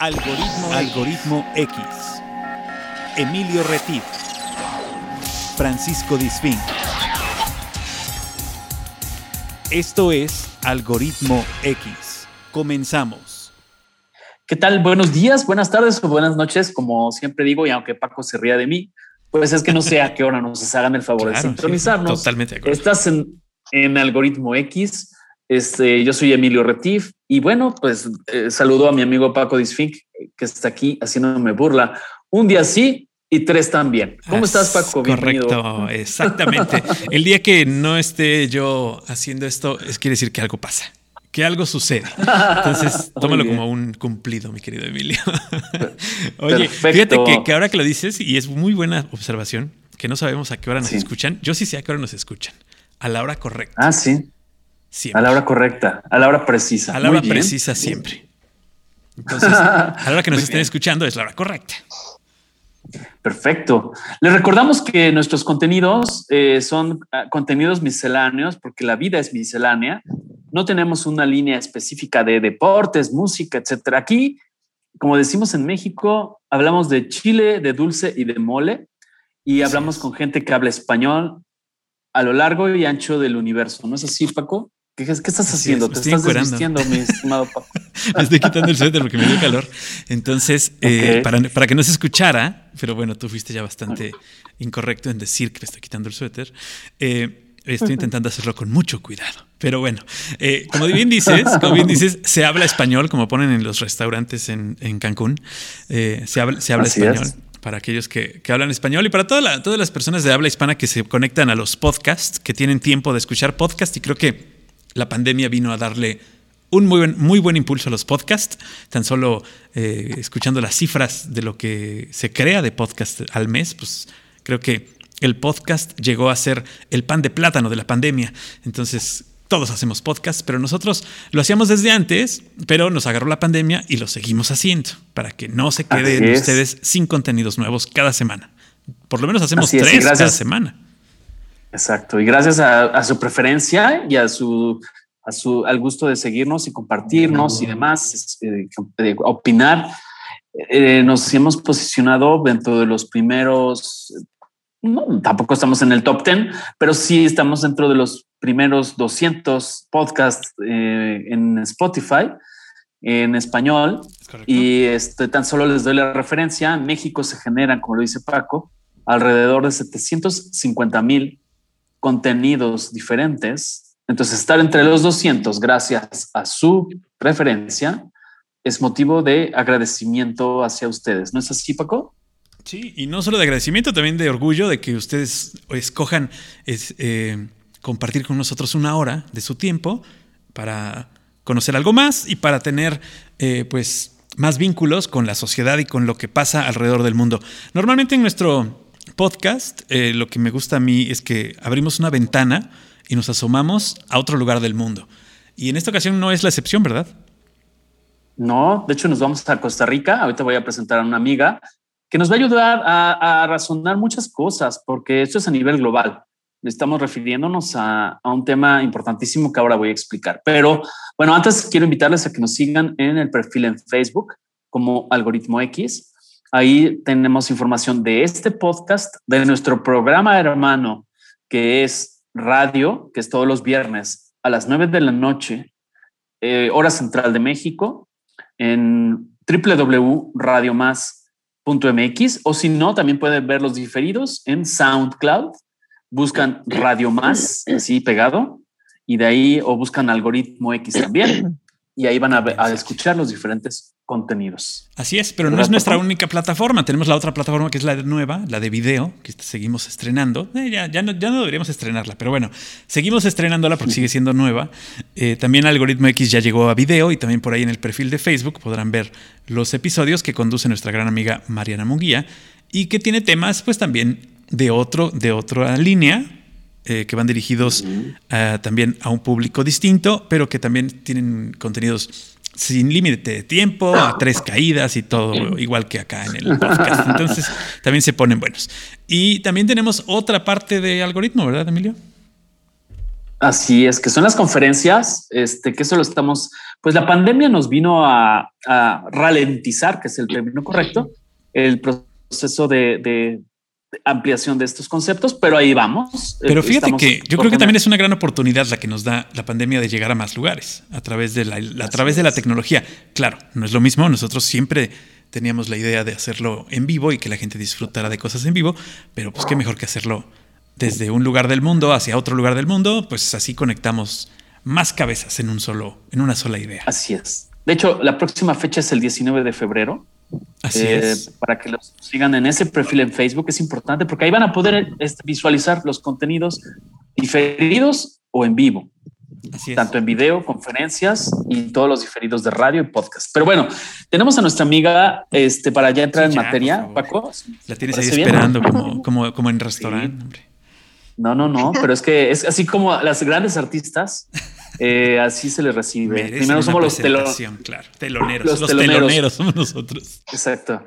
Algoritmo, Algoritmo X. Emilio Retif. Francisco Disfín. Esto es Algoritmo X. Comenzamos. ¿Qué tal? Buenos días, buenas tardes o buenas noches, como siempre digo, y aunque Paco se ría de mí, pues es que no sé a qué hora nos hagan el favor de sintonizarnos. totalmente de acuerdo. Estás en, en Algoritmo X. Este, yo soy Emilio Retif y bueno, pues eh, saludo a mi amigo Paco Disfink, que está aquí haciéndome burla. Un día sí y tres también. ¿Cómo estás, Paco? Correcto, exactamente. El día que no esté yo haciendo esto, es quiere decir que algo pasa que algo sucede. Entonces, tómalo como un cumplido, mi querido Emilio. Oye, fíjate que, ahora que lo dices, y es muy buena observación, que no sabemos a qué hora nos escuchan. Yo sí sé a qué hora nos escuchan. A la hora correcta. Ah, sí. A la hora correcta, a la hora precisa. A la hora precisa siempre. Entonces, a la hora que nos estén escuchando es la hora correcta. Perfecto. Les recordamos que nuestros contenidos eh, son ah, contenidos misceláneos porque la vida es miscelánea. No tenemos una línea específica de deportes, música, etcétera. Aquí, como decimos en México, hablamos de chile, de dulce y de mole y hablamos con gente que habla español a lo largo y ancho del universo. ¿No es así, Paco? ¿Qué, estás haciendo? Te estás desvistiendo, mi estimado Paco. me estoy quitando el suéter porque me dio calor. Entonces, eh, para, que no se escuchara, pero bueno, tú fuiste ya bastante incorrecto en decir que me estoy quitando el suéter. Eh, estoy intentando hacerlo con mucho cuidado. Pero bueno, eh, como bien dices, como bien dices, se habla español, como ponen en los restaurantes en, Cancún. se habla, se habla español. Para aquellos que, hablan español y para todas las personas de habla hispana que se conectan a los podcasts, que tienen tiempo de escuchar podcasts, y creo que la pandemia vino a darle un muy buen, muy buen impulso a los podcasts, tan solo eh, escuchando las cifras de lo que se crea de podcast al mes, pues creo que el podcast llegó a ser el pan de plátano de la pandemia. Entonces, todos hacemos podcast, pero nosotros lo hacíamos desde antes, pero nos agarró la pandemia y lo seguimos haciendo para que no se queden ustedes sin contenidos nuevos cada semana. Por lo menos hacemos tres cada semana. Exacto. Y gracias a, su preferencia y a su, a su, al gusto de seguirnos y compartirnos y demás, eh, de opinar, eh, nos hemos posicionado dentro de los primeros, no, tampoco estamos en el top 10, pero sí estamos dentro de los primeros 200 podcasts eh, en Spotify en español. Y este, tan solo les doy la referencia. En México se generan, como lo dice Paco, alrededor de 750 mil contenidos diferentes. Entonces, estar entre los 200 gracias a su preferencia es motivo de agradecimiento hacia ustedes. ¿No es así, Paco? Sí, y no solo de agradecimiento, también de orgullo de que ustedes escojan es, eh, compartir con nosotros una hora de su tiempo para conocer algo más y para tener, eh, pues, más vínculos con la sociedad y con lo que pasa alrededor del mundo. Normalmente en nuestro podcast, eh, lo que me gusta a mí es que abrimos una ventana y nos asomamos a otro lugar del mundo. Y en esta ocasión no es la excepción, ¿verdad? No, de hecho nos vamos a Costa Rica. Ahorita voy a presentar a una amiga que nos va a ayudar a, razonar muchas cosas, porque esto es a nivel global. Estamos refiriéndonos a, a, un tema importantísimo que ahora voy a explicar. Pero bueno, antes quiero invitarles a que nos sigan en el perfil en Facebook como Algoritmo X Ahí tenemos información de este podcast, de nuestro programa hermano, que es radio, que es todos los viernes a las 9 de la noche, eh, hora central de México, en www.radiomás.mx o si no, también pueden ver los diferidos en SoundCloud. Buscan Radio Más, así pegado, y de ahí o buscan algoritmo X también, y ahí van a, a escuchar los diferentes contenidos. Así es, pero no es nuestra única plataforma. Tenemos la otra plataforma que es la nueva, la de video, que seguimos estrenando. Eh, ya, ya, no, ya, no, deberíamos estrenarla, pero bueno, seguimos estrenándola porque sigue siendo nueva. Eh, también Algoritmo X ya llegó a video y también por ahí en el perfil de Facebook podrán ver los episodios que conduce nuestra gran amiga Mariana Munguía y que tiene temas pues también de, otro, de otra línea, eh, que van dirigidos también a un público distinto, pero que también tienen contenidos sin límite de tiempo, a tres caídas y todo, igual que acá en el podcast. Entonces, también se ponen buenos. Y también tenemos otra parte de algoritmo, ¿verdad, Emilio? Así es, que son las conferencias, este, que eso lo estamos pues la pandemia nos vino a, ralentizar, que es el término correcto, el proceso de, ampliación de estos conceptos, pero ahí vamos. Pero fíjate que yo creo que también es una gran oportunidad la que nos da la pandemia de llegar a más lugares a través de la, a través de la tecnología. Claro, no es lo mismo, nosotros siempre teníamos la idea de hacerlo en vivo y que la gente disfrutara de cosas en vivo, pero pues qué mejor que hacerlo desde un lugar del mundo hacia otro lugar del mundo, pues así conectamos más cabezas en un solo, en una sola idea. Así es. De hecho, la próxima fecha es el 19 de febrero. Así eh, es. Para que los sigan en ese perfil en Facebook es importante porque ahí van a poder este, visualizar los contenidos diferidos o en vivo. Así. Tanto en video, conferencias y todos los diferidos de radio y podcast. Pero bueno, tenemos a nuestra amiga este, para ya entrar en materia, Paco. La tienes ahí esperando como, como, como en restaurante. No, no, no, pero es que es así como las grandes artistas, eh, así se les recibe. Primero somos los teloneros. Claro, teloneros. Los, teloneros. somos nosotros. Exacto.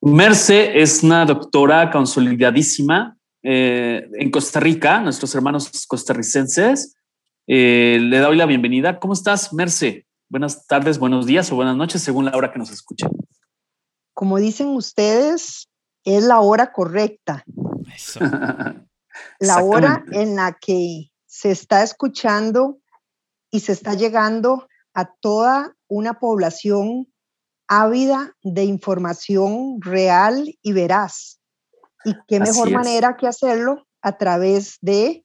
Merce es una doctora consolidadísima eh, en Costa Rica, nuestros hermanos costarricenses. Eh, le doy la bienvenida. ¿Cómo estás, Merce? Buenas tardes, buenos días o buenas noches, según la hora que nos escuchen. Como dicen ustedes, es la hora correcta. Eso. la hora en la que se está escuchando y se está llegando a toda una población ávida de información real y veraz. Y qué mejor manera que hacerlo a través de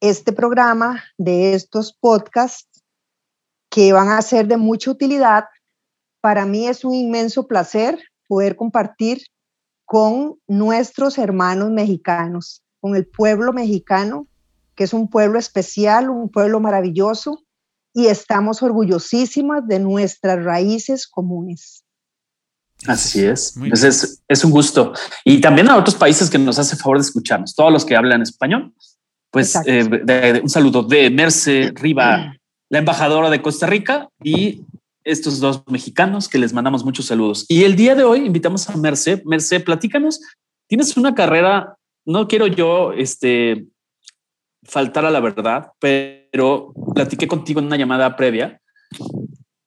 este programa, de estos podcasts que van a ser de mucha utilidad. Para mí es un inmenso placer poder compartir con nuestros hermanos mexicanos con el pueblo mexicano, que es un pueblo especial, un pueblo maravilloso, y estamos orgullosísimas de nuestras raíces comunes. Así es. Pues es, un gusto. Y también a otros países que nos hace favor de escucharnos, todos los que hablan español. Pues eh, un saludo de Merce Riva, la embajadora de Costa Rica, y estos dos mexicanos que les mandamos muchos saludos. Y el día de hoy invitamos a Merce. Merce, platícanos. Tienes una carrera no quiero yo este, faltar a la verdad, pero platiqué contigo en una llamada previa.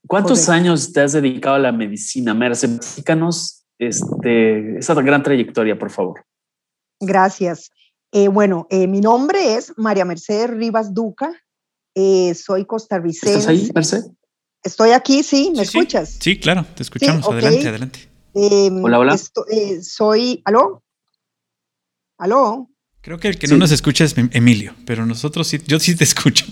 ¿Cuántos años te has dedicado a la medicina, Merce? Platícanos este, esa gran trayectoria, por favor. Gracias. Eh, bueno, eh, mi nombre es María Mercedes Rivas Duca. Eh, soy costarricense. ¿Estás ahí, Mercedes? Estoy aquí, sí, ¿me escuchas? Sí. claro, te escuchamos. Adelante, adelante. Em, hola, hola. soy, ¿aló? ¿Aló? Creo que el que no nos escucha es Emilio, pero nosotros sí, yo sí te escucho.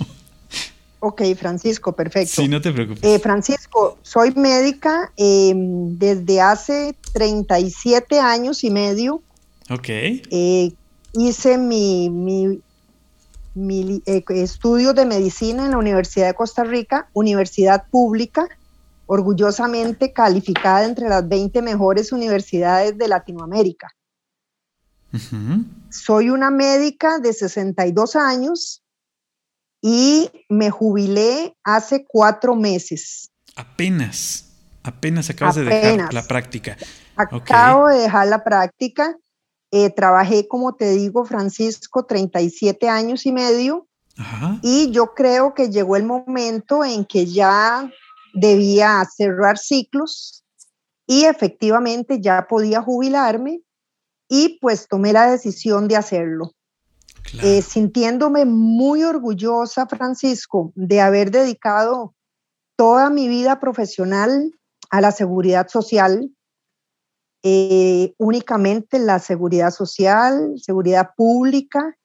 Ok, Francisco, perfecto. Sí, no te preocupes. Eh, Francisco, soy médica em, desde hace 37 años y medio. Ok. Eh, hice mi, mi, mi eh, estudio de medicina en la Universidad de Costa Rica, universidad pública, orgullosamente calificada entre las 20 mejores universidades de Latinoamérica. Soy una médica de 62 años y me jubilé hace cuatro meses. Apenas, apenas acabas de dejar la práctica. Acabo de dejar la práctica. Eh, trabajé, como te digo, Francisco, 37 años y medio. Y yo creo que llegó el momento en que ya debía cerrar ciclos y efectivamente ya podía jubilarme y pues tomé la decisión de hacerlo. Eh, sintiéndome muy orgullosa, Francisco, de haber dedicado toda mi vida profesional a la seguridad social, eh, únicamente la seguridad social, seguridad pública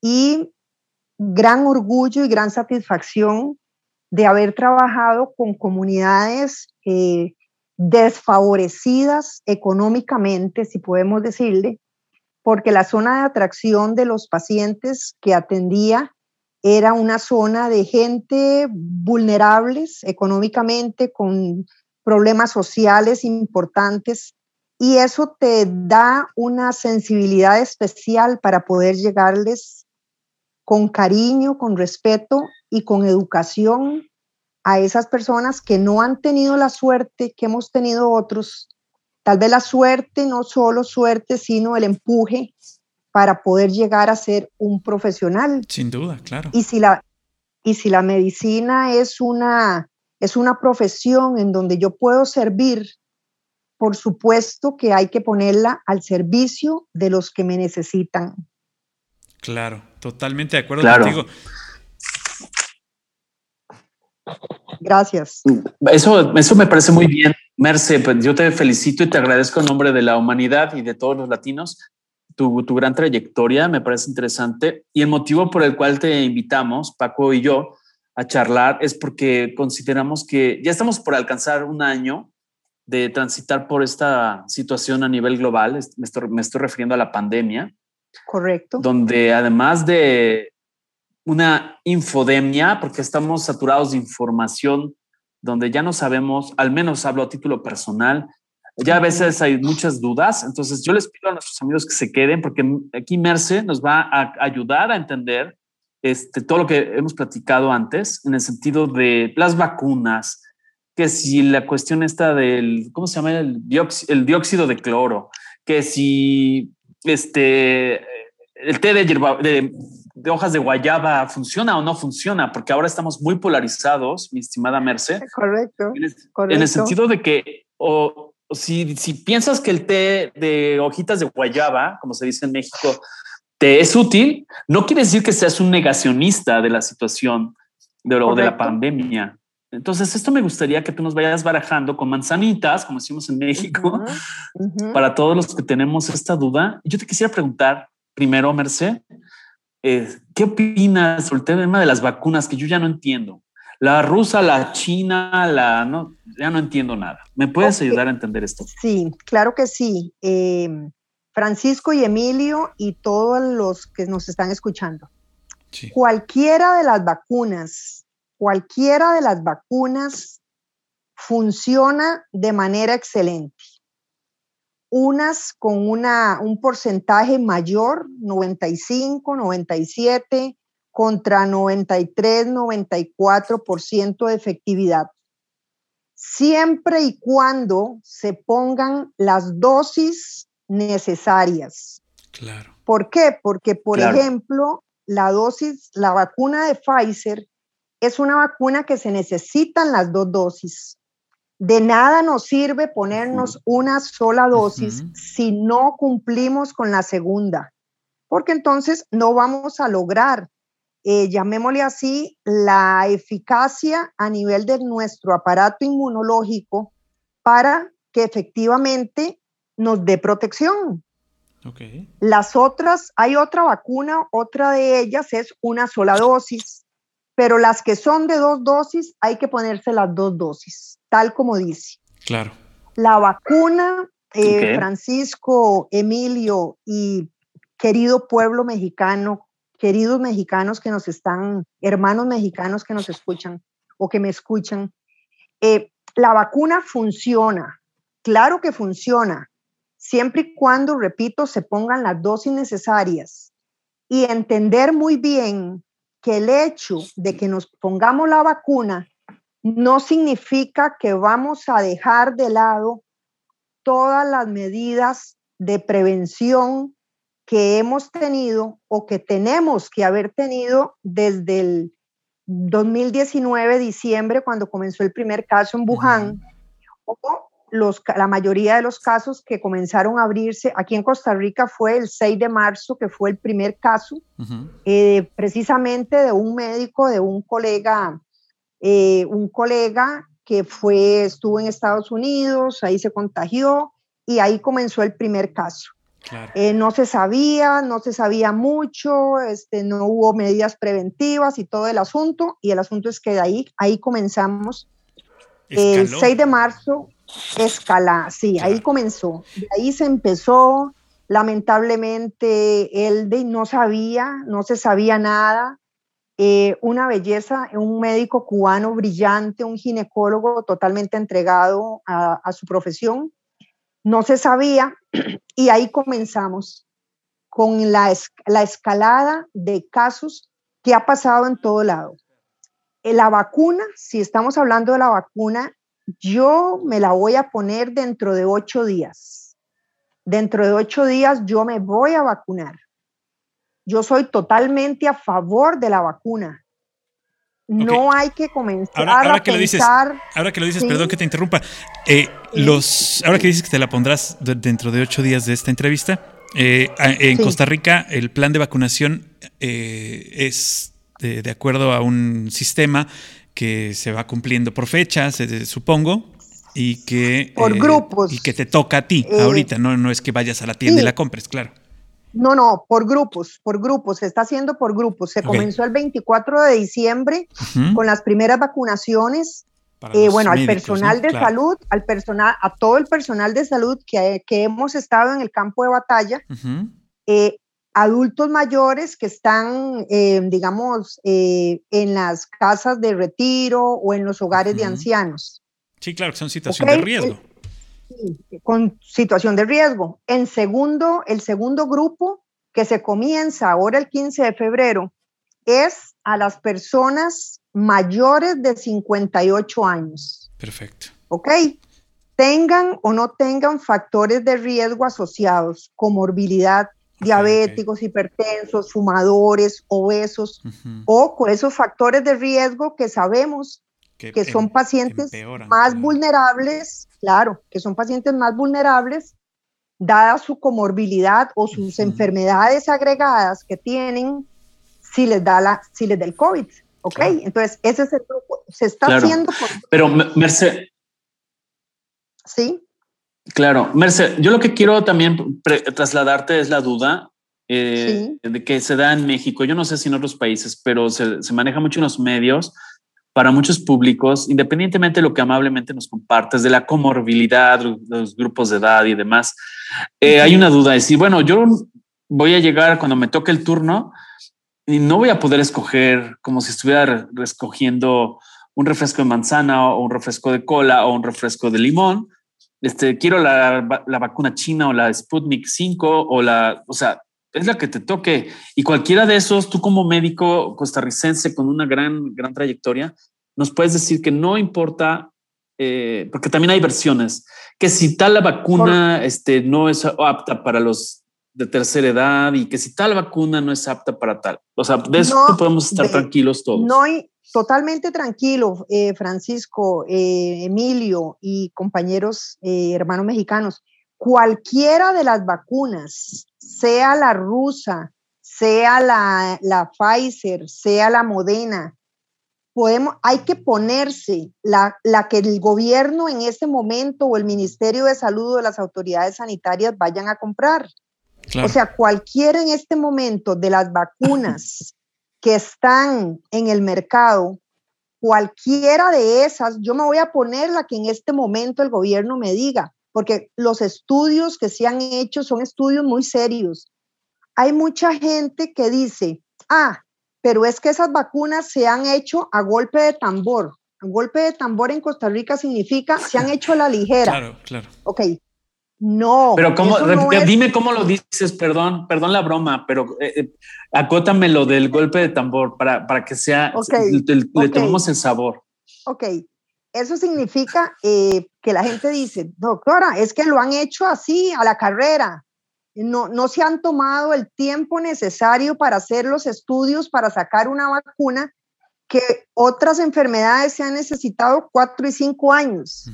y gran orgullo y gran satisfacción de haber trabajado con comunidades eh, desfavorecidas económicamente, si podemos decirle, porque la zona de atracción de los pacientes que atendía era una zona de gente vulnerables económicamente, con problemas sociales importantes, y eso te da una sensibilidad especial para poder llegarles con cariño, con respeto y con educación a esas personas que no han tenido la suerte que hemos tenido otros. Tal vez la suerte, no solo suerte, sino el empuje para poder llegar a ser un profesional. Sin duda, claro. Y si la, y si la medicina es una es una profesión en donde yo puedo servir, por supuesto que hay que ponerla al servicio de los que me necesitan. Claro, totalmente de acuerdo contigo. Gracias. Eso, eso me parece muy bien, Merce. Pues yo te felicito y te agradezco en nombre de la humanidad y de todos los latinos tu, tu, gran trayectoria, me parece interesante. Y el motivo por el cual te invitamos, Paco y yo, a charlar es porque consideramos que ya estamos por alcanzar un año de transitar por esta situación a nivel global. Me estoy, me estoy refiriendo a la pandemia. Correcto. Donde además de una infodemia, porque estamos saturados de información, donde ya no sabemos, al menos hablo a título personal, ya a veces hay muchas dudas, entonces yo les pido a nuestros amigos que se queden porque aquí Merce nos va a ayudar a entender este, todo lo que hemos platicado antes en el sentido de las vacunas, que si la cuestión está del, ¿cómo se llama? El dióxido, el dióxido de cloro, que si este, el té de, de, de, hojas de guayaba funciona o no funciona, porque ahora estamos muy polarizados, mi estimada Merce. Correcto. En el, En el sentido de que o, si, si piensas que el té de hojitas de guayaba, como se dice en México, te es útil, no quiere decir que seas un negacionista de la situación de, lo, de la pandemia. Entonces, esto me gustaría que tú nos vayas barajando con manzanitas, como decimos en México, para todos los que tenemos esta duda. Yo te quisiera preguntar primero, Merced, eh, ¿qué opinas sobre el tema de las vacunas que yo ya no entiendo? La rusa, la china, la no, ya no entiendo nada. ¿Me puedes ayudar a entender esto? Sí, claro que sí. Eh, Francisco y Emilio y todos los que nos están escuchando. Cualquiera de las vacunas, cualquiera de las vacunas funciona de manera excelente. Unas con una, un porcentaje mayor, 95, 97, contra 93, 94% de efectividad. Siempre y cuando se pongan las dosis necesarias. Claro. ¿Por qué? Porque, por ejemplo, la dosis, la vacuna de Pfizer es una vacuna que se necesitan las dos dosis. De nada nos sirve ponernos una sola dosis si no cumplimos con la segunda, porque entonces no vamos a lograr eh, llamémosle así, la eficacia a nivel de nuestro aparato inmunológico para que efectivamente nos dé protección. Las otras, hay otra vacuna, otra de ellas es una sola dosis, pero las que son de dos dosis hay que ponerse las dos dosis, tal como dice. Claro. La vacuna, eh, Francisco, Emilio y querido pueblo mexicano, queridos mexicanos que nos están, hermanos mexicanos que nos escuchan o que me escuchan, eh, la vacuna funciona, claro que funciona, siempre y cuando, repito, se pongan las dosis necesarias y entender muy bien que el hecho de que nos pongamos la vacuna no significa que vamos a dejar de lado todas las medidas de prevención que hemos tenido o que tenemos que haber tenido desde el 2019, diciembre, cuando comenzó el primer caso en Wuhan, o los, la mayoría de los casos que comenzaron a abrirse aquí en Costa Rica fue el 6 de marzo, que fue el primer caso, eh, precisamente de un médico, de un colega, eh, un colega que fue, estuvo en Estados Unidos, ahí se contagió y ahí comenzó el primer caso. Eh, no se sabía, no se sabía mucho, este, no hubo medidas preventivas y todo el asunto, y el asunto es que de ahí, ahí comenzamos. El 6 de marzo, escala, sí, ahí comenzó. De ahí se empezó, lamentablemente, él de, no sabía, no se sabía nada. Eh, una belleza, un médico cubano brillante, un ginecólogo totalmente entregado a, su profesión, no se sabía y ahí comenzamos con la, escalada de casos que ha pasado en todo lado. Eh, la vacuna, si estamos hablando de la vacuna, yo me la voy a poner dentro de ocho días. Dentro de ocho días yo me voy a vacunar. Yo soy totalmente a favor de la vacuna. no hay que comenzar ahora, que pensar. Lo dices, ahora que lo dices, perdón que te interrumpa. Eh, los, ahora que dices que te la pondrás dentro de ocho días de esta entrevista, eh, en Costa Rica el plan de vacunación eh, es de, acuerdo a un sistema que se va cumpliendo por fechas, supongo, y que por grupos y que te toca a ti ahorita, no, no es que vayas a la tienda y la compres, claro. No, no, por grupos, por grupos, se está haciendo por grupos. Se comenzó el 24 de diciembre con las primeras vacunaciones. Eh, bueno, al personal de salud, al personal, a todo el personal de salud que, que hemos estado en el campo de batalla, eh, adultos mayores que están, eh, digamos, en las casas de retiro o en los hogares de ancianos. Sí, claro, que son situaciones de riesgo con situación de riesgo. En segundo, el segundo grupo que se comienza ahora el 15 de febrero es a las personas mayores de 58 años. Perfecto. ¿Ok? Tengan o no tengan factores de riesgo asociados, comorbilidad, diabéticos, hipertensos, fumadores, obesos, o con esos factores de riesgo que sabemos que, son pacientes más vulnerables, claro, que son pacientes más vulnerables, dada su comorbilidad o sus enfermedades agregadas que tienen, si les da, la, si les da el COVID. ¿Ok? Entonces, ese es el grupo. Se está haciendo. Pero, Merce. Sí. Claro, Merce, yo lo que quiero también trasladarte es la duda eh, de que se da en México. Yo no sé si en otros países, pero se, se maneja mucho en los medios para muchos públicos, independientemente de lo que amablemente nos compartes, de la comorbilidad, los grupos de edad y demás, eh, hay una duda de decir, bueno, yo voy a llegar cuando me toque el turno y no voy a poder escoger como si estuviera escogiendo un refresco de manzana o un refresco de cola o un refresco de limón. Este, quiero la, la vacuna china o la Sputnik 5 o la, o sea, es la que te toque. Y cualquiera de esos, tú como médico costarricense con una gran, gran trayectoria, nos puedes decir que no importa, eh, porque también hay versiones, que si tal la vacuna este, no es apta para los de tercera edad y que si tal vacuna no es apta para tal. O sea, de eso podemos estar tranquilos todos. No, hay, totalmente tranquilo, eh, Francisco, eh, Emilio y compañeros hermanos mexicanos. Cualquiera de las vacunas sea la rusa, sea la, la Pfizer, sea la Modena, podemos, hay que ponerse la, la, que el gobierno en este momento o el Ministerio de Salud o las autoridades sanitarias vayan a comprar. O sea, cualquiera en este momento de las vacunas que están en el mercado, cualquiera de esas, yo me voy a poner la que en este momento el gobierno me diga porque los estudios que se han hecho son estudios muy serios. Hay mucha gente que dice, ah, pero es que esas vacunas se han hecho a golpe de tambor. A golpe de tambor en Costa Rica significa se han hecho a la ligera. Claro, claro. Ok. No. Pero cómo, dime cómo lo dices, perdón, perdón la broma, pero eh, eh, acótame lo del golpe de tambor para, para que sea, le, tomemos el sabor. Ok, eso significa eh, que la gente dice, doctora, es que lo han hecho así a la carrera. No, no se han tomado el tiempo necesario para hacer los estudios para sacar una vacuna que otras enfermedades se han necesitado cuatro y cinco años.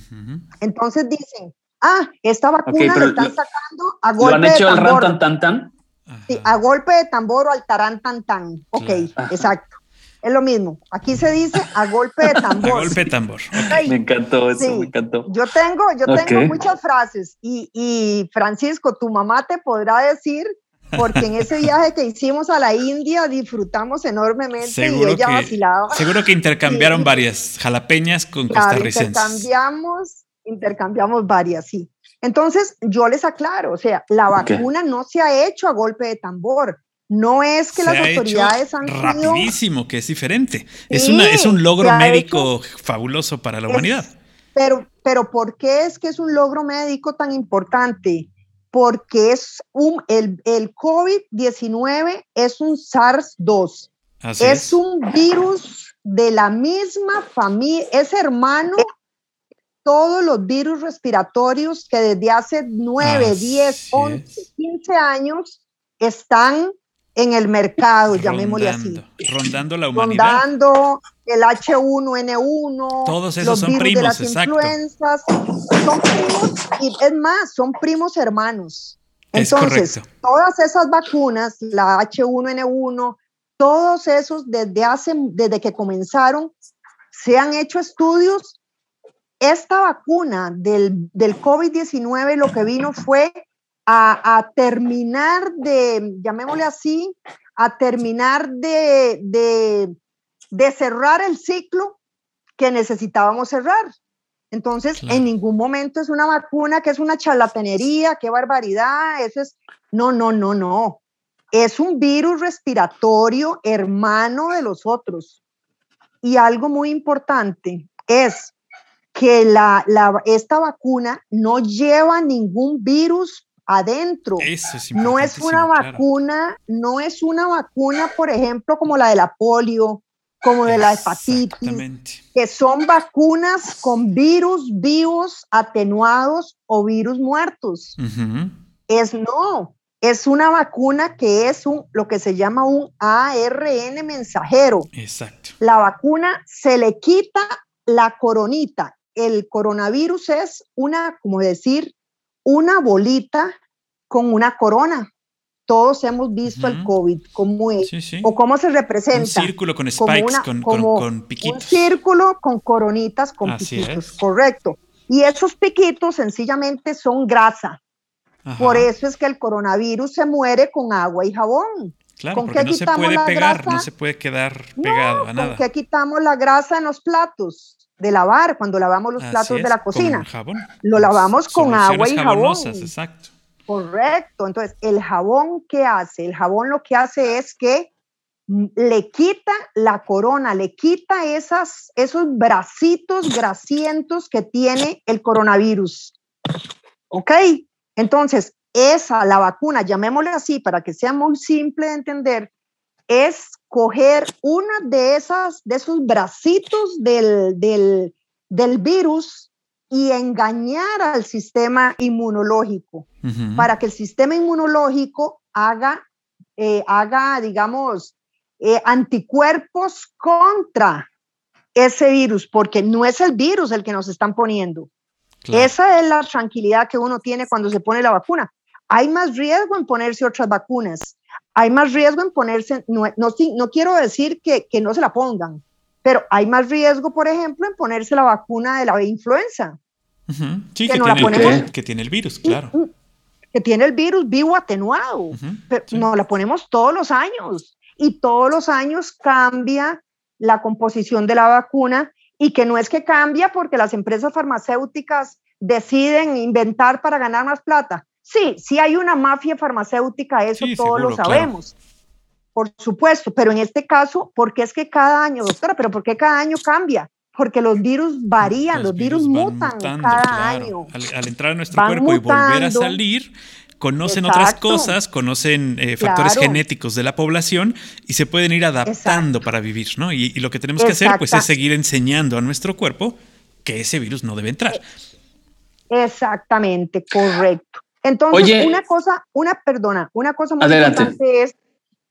Entonces dicen, ah, esta vacuna la están sacando a golpe ¿Lo han hecho de tambor. tan, tan, tan? Sí, a golpe de tambor o al tarán tan tan. Ok, exacto es lo mismo. Aquí se dice a golpe de tambor. a golpe de tambor. Me encantó eso, me encantó. Yo tengo, yo tengo muchas frases y, y, Francisco, tu mamá te podrá decir, porque en ese viaje que hicimos a la India disfrutamos enormemente y ella vacilaba. Seguro que intercambiaron varias jalapeñas con claro, costarricenses. Intercambiamos, intercambiamos varias, sí. Entonces, yo les aclaro, o sea, la vacuna no se ha hecho a golpe de tambor no es que las autoridades han sido... rapidísimo, que es diferente. es, una, es un logro médico fabuloso para la humanidad. Pero, pero ¿por qué es que es un logro médico tan importante? Porque es un, el, el COVID-19 es un SARS-2. Es, un virus de la misma familia, es hermano todos los virus respiratorios que desde hace 9, 10, 11, 15 años están en el mercado, llamémosle así. Rondando la humanidad. Rondando, el H1N1, todos esos son primos, de las influencias, son primos y es más, son primos hermanos. Entonces, todas esas vacunas, la H1N1, todos esos desde hace desde que comenzaron se han hecho estudios. Esta vacuna del, del COVID-19 lo que vino fue a, a, terminar de, llamémosle así, a terminar de, de, de cerrar el ciclo que necesitábamos cerrar. Entonces, en ningún momento es una vacuna que es una charlatanería, qué barbaridad, eso es, no, no, no, no. Es un virus respiratorio hermano de los otros. Y algo muy importante es que la, la, esta vacuna no lleva ningún virus adentro. no es una vacuna, no es una vacuna, por ejemplo, como la de la polio, como de la hepatitis, que son vacunas con virus vivos atenuados o virus muertos. Es no, es una vacuna que es un, lo que se llama un ARN mensajero. Exacto. La vacuna se le quita la coronita. El coronavirus es una, como decir, una bolita con una corona todos hemos visto el COVID, cómo es, o cómo se representa. Un círculo con spikes, con, con, piquitos. Un círculo con coronitas, con piquitos, correcto. Y esos piquitos sencillamente son grasa. Por eso es que el coronavirus se muere con agua y jabón. Claro, ¿Con porque no se puede pegar, no se puede quedar pegado a nada. ¿Con qué quitamos la grasa en los platos? De lavar, cuando lavamos los platos de la cocina. Jabón. Lo lavamos con agua y jabón. Exacto. Correcto. Entonces, el jabón, ¿qué hace? El jabón lo que hace es que le quita la corona, le quita esas, esos bracitos grasientos que tiene el coronavirus. ¿Ok? Entonces, esa, la vacuna, llamémosle así para que sea muy simple de entender, es coger una de esas, de esos bracitos del, del, del virus y engañar al sistema inmunológico para que el sistema inmunológico haga, eh, haga digamos, eh, anticuerpos contra ese virus, porque no es el virus el que nos están poniendo. Esa es la tranquilidad que uno tiene cuando se pone la vacuna. Hay más riesgo en ponerse otras vacunas. Hay más riesgo en ponerse, no, no, no quiero decir que, que no se la pongan, pero hay más riesgo, por ejemplo, en ponerse la vacuna de la influenza. Sí, que, tiene el, que, tiene el, virus, claro. Que tiene el virus vivo atenuado. pero Nos la ponemos todos los años y todos los años cambia la composición de la vacuna y que no es que cambia porque las empresas farmacéuticas deciden inventar para ganar más plata. Sí, sí hay una mafia farmacéutica, eso todos lo sabemos por supuesto, pero en este caso, ¿por qué es que cada año, doctora, pero por qué cada año cambia? Porque los virus varían, los, virus, mutan cada año. Al, entrar a nuestro cuerpo y volver a salir, conocen otras cosas, conocen eh, factores genéticos de la población y se pueden ir adaptando para vivir, ¿no? Y, lo que tenemos que hacer, pues, es seguir enseñando a nuestro cuerpo que ese virus no debe entrar. Exactamente, correcto. Entonces, una cosa, una, perdona, una cosa muy importante es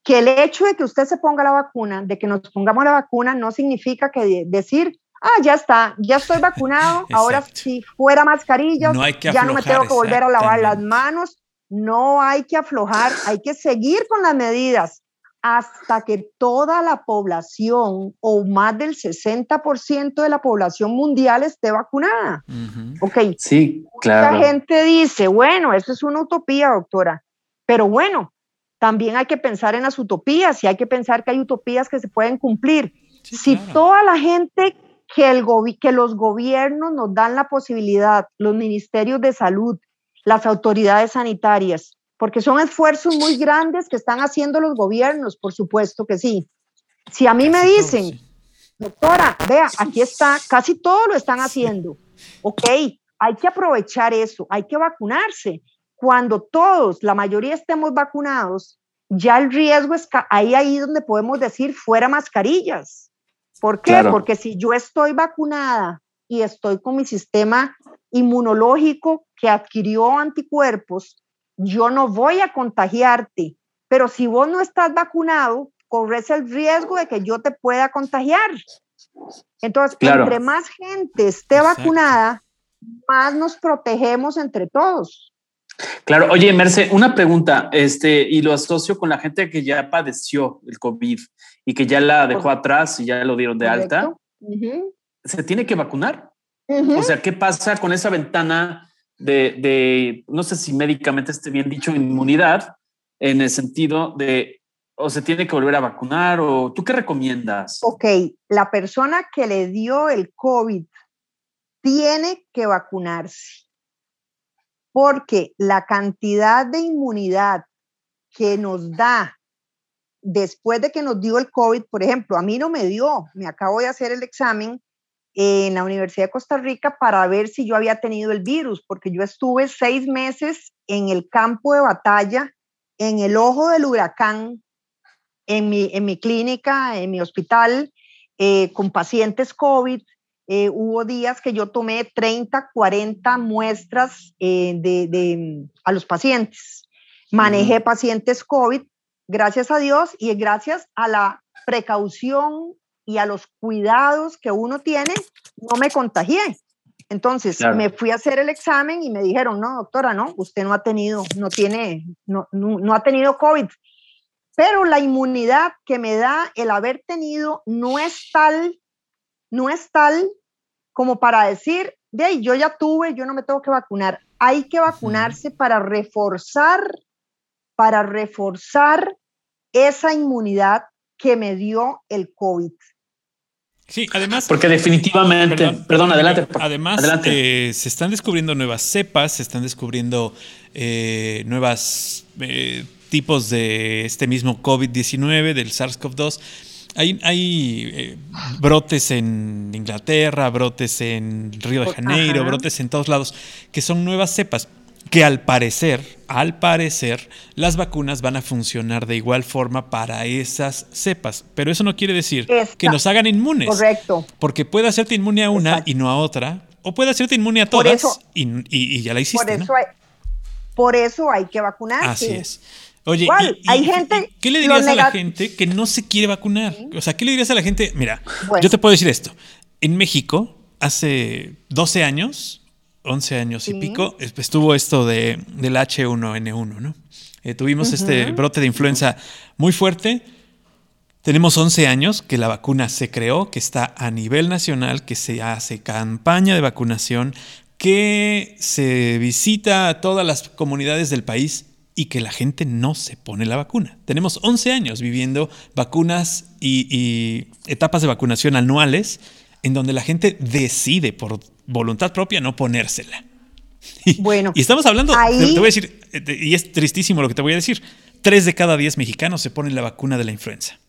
que el hecho de que usted se ponga la vacuna, de que nos pongamos la vacuna, no significa que decir, ah, ya está, ya estoy vacunado, ahora si fuera mascarilla, ya no me tengo que volver a lavar las manos. No hay que aflojar, hay que seguir con las medidas hasta que toda la población o más del 60% de la población mundial esté vacunada. Ok. Sí, claro. La gente dice, bueno, eso es una utopía, doctora. Pero bueno, también hay que pensar en las utopías y hay que pensar que hay utopías que se pueden cumplir. si toda la gente que, el que los gobiernos nos dan la posibilidad, los ministerios de salud, las autoridades sanitarias, porque son esfuerzos muy grandes que están haciendo los gobiernos, por supuesto que sí. Si a mí me dicen, doctora, vea, aquí está, casi todo lo están haciendo. Ok, hay que aprovechar eso, hay que vacunarse cuando todos, la mayoría estemos vacunados, ya el riesgo es ahí, ahí donde podemos decir fuera mascarillas. ¿Por qué? Porque si yo estoy vacunada y estoy con mi sistema inmunológico que adquirió anticuerpos, yo no voy a contagiarte. Pero si vos no estás vacunado, corres el riesgo de que yo te pueda contagiar. Entonces, entre más gente esté vacunada, más nos protegemos entre todos. Claro, oye, Merce, una pregunta, este, y lo asocio con la gente que ya padeció el COVID y que ya la dejó atrás y ya lo dieron de alta. ¿Se tiene que vacunar? O sea, ¿qué pasa con esa ventana de, de, no sé si médicamente esté bien dicho, inmunidad, en el sentido de, o se tiene que volver a vacunar, o tú qué recomiendas? Ok, la persona que le dio el COVID tiene que vacunarse porque la cantidad de inmunidad que nos da después de que nos dio el COVID, por ejemplo, a mí no me dio, me acabo de hacer el examen en la Universidad de Costa Rica para ver si yo había tenido el virus, porque yo estuve seis meses en el campo de batalla, en el ojo del huracán, en mi, en mi clínica, en mi hospital, eh, con pacientes COVID, eh, hubo días que yo tomé 30, 40 muestras eh, de, a los pacientes. Manejé pacientes COVID, gracias a Dios, y gracias a la precaución y a los cuidados que uno tiene, no me contagié. Entonces me fui a hacer el examen y me dijeron, no, doctora, no, usted no ha tenido, no tiene, no, no, no ha tenido COVID. Pero la inmunidad que me da el haber tenido no es tal, no es tal como para decir, de ahí, yo ya tuve, yo no me tengo que vacunar. Hay que vacunarse para reforzar, para reforzar esa inmunidad que me dio el COVID. Sí, además. Porque definitivamente. Perdón, adelante. Además, eh, se están descubriendo nuevas cepas, se están descubriendo eh, nuevas eh, tipos de este mismo COVID-19, del SARS-CoV-2 hay, eh, brotes en Inglaterra, brotes en Río de Janeiro, brotes en todos lados, que son nuevas cepas que al parecer, al parecer, las vacunas van a funcionar de igual forma para esas cepas. Pero eso no quiere decir que nos hagan inmunes. Correcto. Porque puede hacerte inmune a una y no a otra, o puede hacerte inmune a todas y, ya la hiciste. Por eso, hay, por eso hay que vacunarse. Así es. Oye, hay gente, ¿qué le dirías a la gente que no se quiere vacunar? O sea, ¿qué le dirías a la gente? Mira, yo te puedo decir esto. En México, hace 12 años, 11 años y pico, estuvo esto de, del H1N1, ¿no? Eh, tuvimos este brote de influenza muy fuerte. Tenemos 11 años que la vacuna se creó, que está a nivel nacional, que se hace campaña de vacunación, que se visita a todas las comunidades del país y que la gente no se pone la vacuna. Tenemos 11 años viviendo vacunas y, etapas de vacunación anuales en donde la gente decide por voluntad propia no ponérsela. bueno, y estamos hablando, te, voy a decir, eh, y es tristísimo lo que te voy a decir, tres de cada diez mexicanos se ponen la vacuna de la influenza.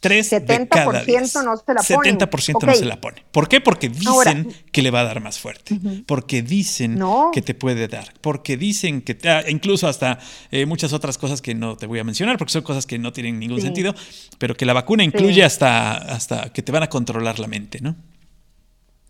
3 de cada 10. no se la pone. 70% no se la pone. ¿Por qué? Porque dicen que le va a dar más fuerte. Porque dicen que te puede dar. Porque dicen que, ah, incluso hasta eh, muchas otras cosas que no te voy a mencionar, porque son cosas que no tienen ningún sentido, pero que la vacuna incluye hasta, hasta que te van a controlar la mente, ¿no?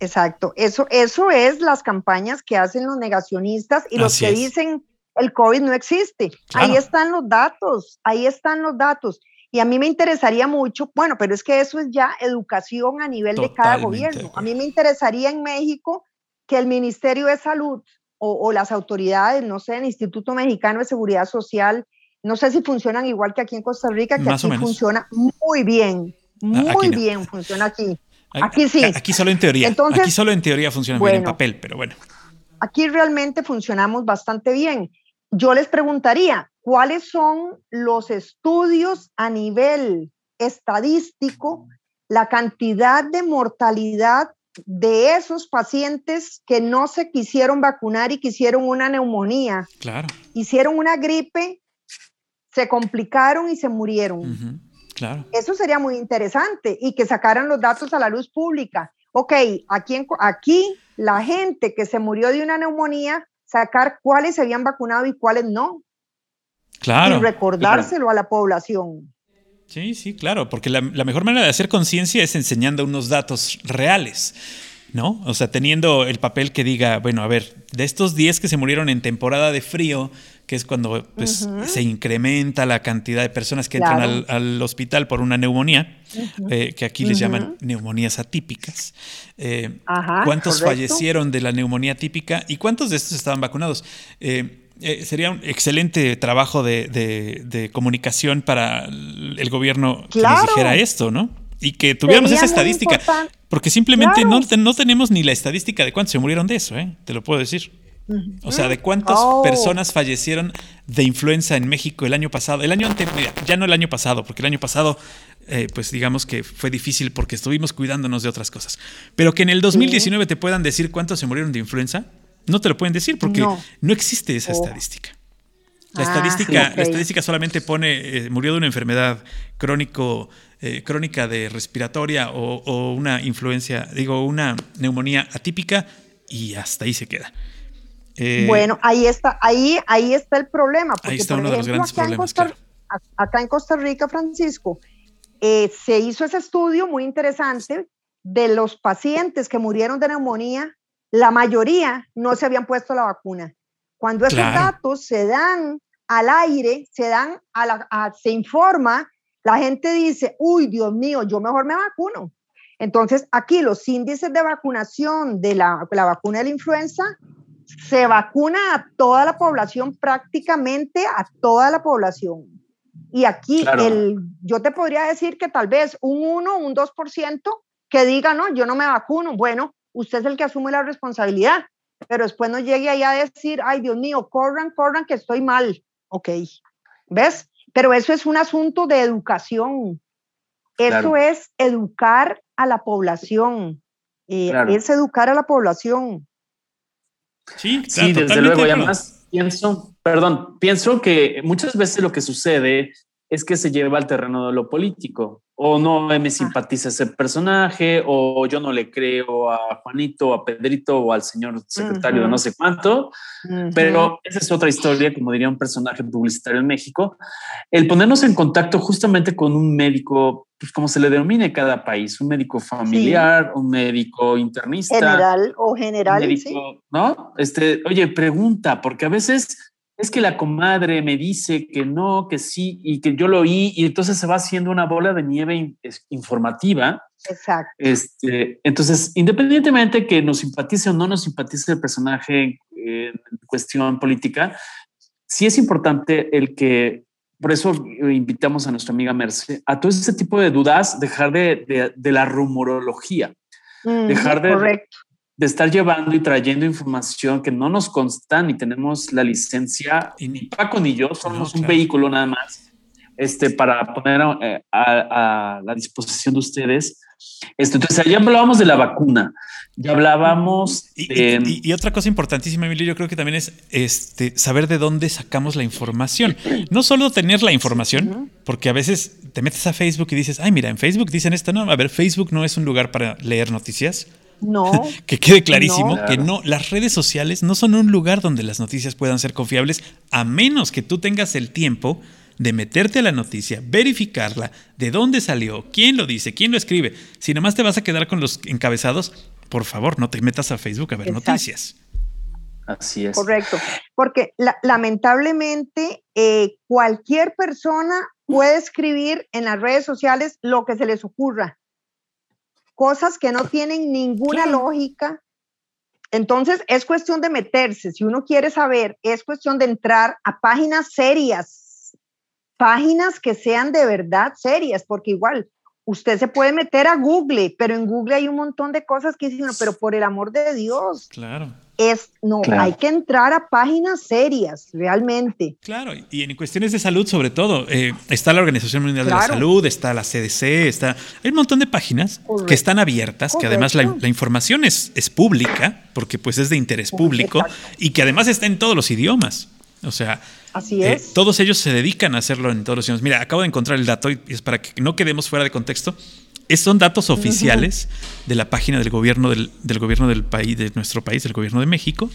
Exacto. Eso, eso es las campañas que hacen los negacionistas y los que dicen el COVID no existe. Ahí están los datos, ahí están los datos. Y a mí me interesaría mucho, bueno, pero es que eso es ya educación a nivel de cada gobierno. A mí me interesaría en México que el Ministerio de Salud o, las autoridades, no sé, el Instituto Mexicano de Seguridad Social, no sé si funcionan igual que aquí en Costa Rica, que aquí funciona muy bien, muy bien funciona aquí. Aquí sí. Aquí solo en teoría. Entonces, aquí solo en teoría funciona bien en papel, pero bueno. Aquí realmente funcionamos bastante bien. Yo les preguntaría, ¿Cuáles son los estudios a nivel estadístico, la cantidad de mortalidad de esos pacientes que no se quisieron vacunar y quisieron una neumonía? Claro. Hicieron una gripe, se complicaron y se murieron. Claro. Eso sería muy interesante y que sacaran los datos a la luz pública. Ok, aquí, aquí la gente que se murió de una neumonía, sacar cuáles se habían vacunado y cuáles no. Claro. Y recordárselo a la población. Sí, sí, claro, porque la, mejor manera de hacer conciencia es enseñando unos datos reales. ¿no? O sea, teniendo el papel que diga, bueno, a ver, de estos 10 que se murieron en temporada de frío, que es cuando pues, se incrementa la cantidad de personas que entran al, hospital por una neumonía, eh, que aquí les llaman neumonías atípicas. Eh, ¿Cuántos fallecieron de la neumonía típica y cuántos de estos estaban vacunados? Eh, sería un excelente trabajo de, comunicación para el gobierno que nos dijera esto, ¿no? Y que tuviéramos esa estadística. Porque simplemente no, no, tenemos ni la estadística de cuántos se murieron de eso, ¿eh? te lo puedo decir. O sea, de cuántas oh. personas fallecieron de influenza en México el año pasado. El año anterior, ya no el año pasado, porque el año pasado, eh, pues digamos que fue difícil porque estuvimos cuidándonos de otras cosas. Pero que en el 2019 te puedan decir cuántos se murieron de influenza, no te lo pueden decir porque no, existe esa oh. estadística. La, ah, estadística, la estadística solamente pone, eh, murió de una enfermedad crónico, eh, crónica de respiratoria o, o, una influencia, digo, una neumonía atípica y hasta ahí se queda. Eh, bueno, ahí está, ahí, ahí está el problema. ahí está uno de los grandes problemas. Acá en Costa Rica, Francisco, se hizo ese estudio muy interesante de los pacientes que murieron de neumonía, la mayoría no se habían puesto la vacuna. Cuando esos datos se dan al aire, se dan a la, se informa, la gente dice, uy, Dios mío, yo mejor me vacuno. Entonces, aquí los índices de vacunación de la, la vacuna de la influenza se vacuna a toda la población, prácticamente a toda la población. Y aquí el, yo te podría decir que tal vez un 1, un 2% que diga, no, yo no me vacuno. Bueno, usted es el que asume la responsabilidad, pero después no llegue ahí a decir, ay, Dios mío, corran, corran, que estoy mal. Ok, ¿ves? Pero eso es un asunto de educación. Eso es educar a la población. Eh, es educar a la población. Sí, desde luego. Y además pienso, perdón, pienso que muchas veces lo que sucede es que se lleva al terreno de lo político. O no me simpatiza ese personaje, o yo no le creo a Juanito, a Pedrito o al señor secretario de no sé cuánto. Pero esa es otra historia, como diría un personaje publicitario en México. El ponernos en contacto justamente con un médico, pues como se le denomine cada país, un médico familiar, un médico internista. General o general. ¿No? Este, oye, pregunta, porque a veces es que la comadre me dice que no, que sí, y que yo lo oí, y entonces se va haciendo una bola de nieve informativa. Exacto. Este, entonces, independientemente que nos simpatice o no nos simpatice el personaje en cuestión política, sí es importante el que, por eso invitamos a nuestra amiga Merce, a todo ese tipo de dudas, dejar de, la rumorología, dejar de, correcto de estar llevando y trayendo información que no nos consta ni tenemos la licencia, y ni Paco ni yo somos un vehículo nada más este, para poner eh, a, la disposición de ustedes. Esto, entonces, ya hablábamos de la vacuna, ya hablábamos y, Y, otra cosa importantísima, Emilio, yo creo que también es este, saber de dónde sacamos la información. No solo tener la información, porque a veces te metes a Facebook y dices, ay, mira, en Facebook dicen esto, no, a ver, Facebook no es un lugar para leer noticias. No. que quede clarísimo que no, las redes sociales no son un lugar donde las noticias puedan ser confiables, a menos que tú tengas el tiempo de meterte a la noticia, verificarla, de dónde salió, quién lo dice, quién lo escribe. Si nomás te vas a quedar con los encabezados, por favor, no te metas a Facebook a ver noticias. Así es. Correcto, porque lamentablemente eh, cualquier persona puede escribir en las redes sociales lo que se les ocurra cosas que no tienen ninguna lógica. Entonces, es cuestión de meterse. Si uno quiere saber, es cuestión de entrar a páginas serias, páginas que sean de verdad serias, porque igual usted se puede meter a Google, pero en Google hay un montón de cosas que dicen, pero por el amor de Dios. Claro es, no, hay que entrar a páginas serias, realmente. Claro, y en cuestiones de salud sobre todo, eh, está la Organización Mundial de la Salud, está la CDC, está, hay un montón de páginas que están abiertas, que además la, información es, es, pública, porque pues es de interés público, y que además está en todos los idiomas. O sea, Así eh, es. todos ellos se dedican a hacerlo en todos los idiomas. Mira, acabo de encontrar el dato y es para que no quedemos fuera de contexto son datos oficiales de la página del gobierno del, gobierno del país, de nuestro país, del gobierno de México.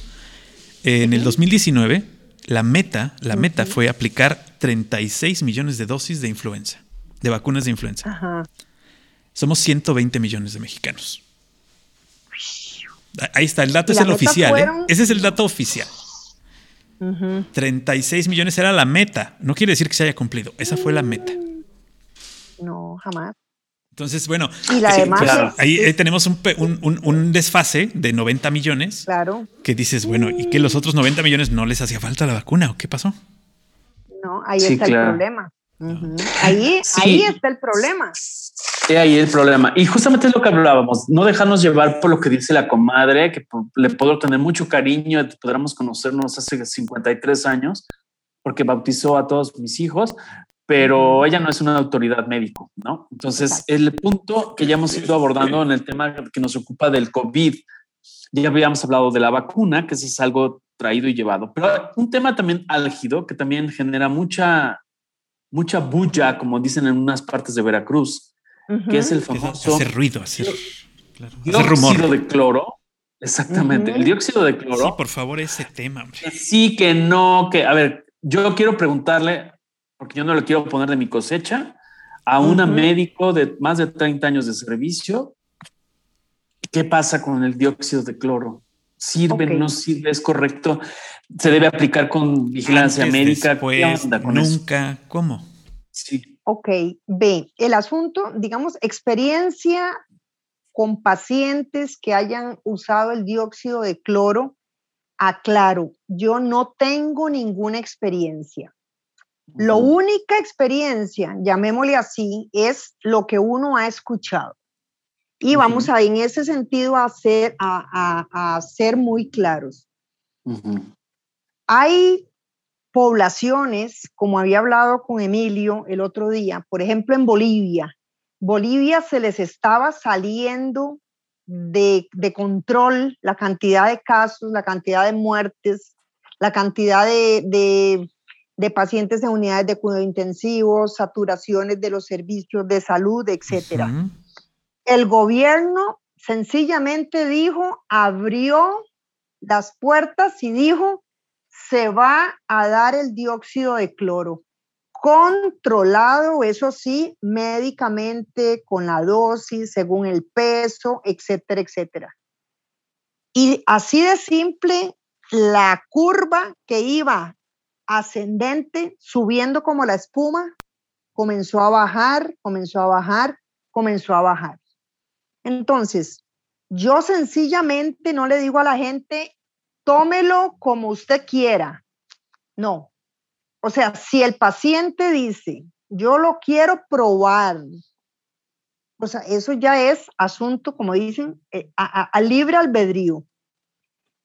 En el 2019, la meta, la meta fue aplicar 36 millones de dosis de influenza, de vacunas de influenza. Somos 120 millones de mexicanos. Ahí está, el dato es el oficial. ¿eh? Ese es el dato oficial. 36 millones era la meta. No quiere decir que se haya cumplido. Esa fue la meta. No, jamás. Entonces, bueno, eh, ahí, tenemos un, desfase de 90 millones. Claro. Que dices, bueno, ¿y que los otros 90 millones no les hacía falta la vacuna o qué pasó? No, ahí está el problema. Ahí, ahí está el problema. Sí, ahí el problema. Y justamente es lo que hablábamos, no dejarnos llevar por lo que dice la comadre, que le puedo tener mucho cariño, podríamos conocernos hace 53 años, porque bautizó a todos mis hijos, pero ella no es una autoridad médico, ¿no? Entonces, el punto que ya hemos ido abordando en el tema que nos ocupa del COVID, ya habíamos hablado de la vacuna, que eso es algo traído y llevado, pero un tema también álgido que también genera mucha, mucha bulla, como dicen en unas partes de Veracruz, que es el famoso... Hace ruido, hacer, claro, dióxido de cloro. Exactamente, el dióxido de cloro. Sí, por favor, ese tema. sí, que no, que, a ver, yo quiero preguntarle porque yo no le quiero poner de mi cosecha, a una médico de más de 30 años de servicio. ¿Qué pasa con el dióxido de cloro? ¿Sirve, no sirve? ¿Es correcto? ¿Se debe aplicar con vigilancia médica? Después, nunca, ¿cómo? Sí. Ok, ve, el asunto, digamos, experiencia con pacientes que hayan usado el dióxido de cloro, aclaro, yo no tengo ninguna experiencia. La única experiencia, llamémosle así, es lo que uno ha escuchado. Y vamos a, en ese sentido, a ser, a, ser muy claros. Hay poblaciones, como había hablado con Emilio el otro día, por ejemplo, en Bolivia. Bolivia se les estaba saliendo de, control la cantidad de casos, la cantidad de muertes, la cantidad de de pacientes en unidades de cuidado intensivo, saturaciones de los servicios de salud, etc. El gobierno sencillamente dijo, abrió las puertas y dijo, se va a dar el dióxido de cloro, controlado, eso sí, médicamente, con la dosis, según el peso, etcétera, etcétera. Y así de simple, la curva que iba ascendente, subiendo como la espuma, comenzó a bajar, comenzó a bajar, comenzó a bajar. Entonces, yo sencillamente no le digo a la gente, tómelo como usted quiera. No. O sea, si el paciente dice, yo lo quiero probar, o sea, eso ya es asunto, como dicen, eh, a libre albedrío,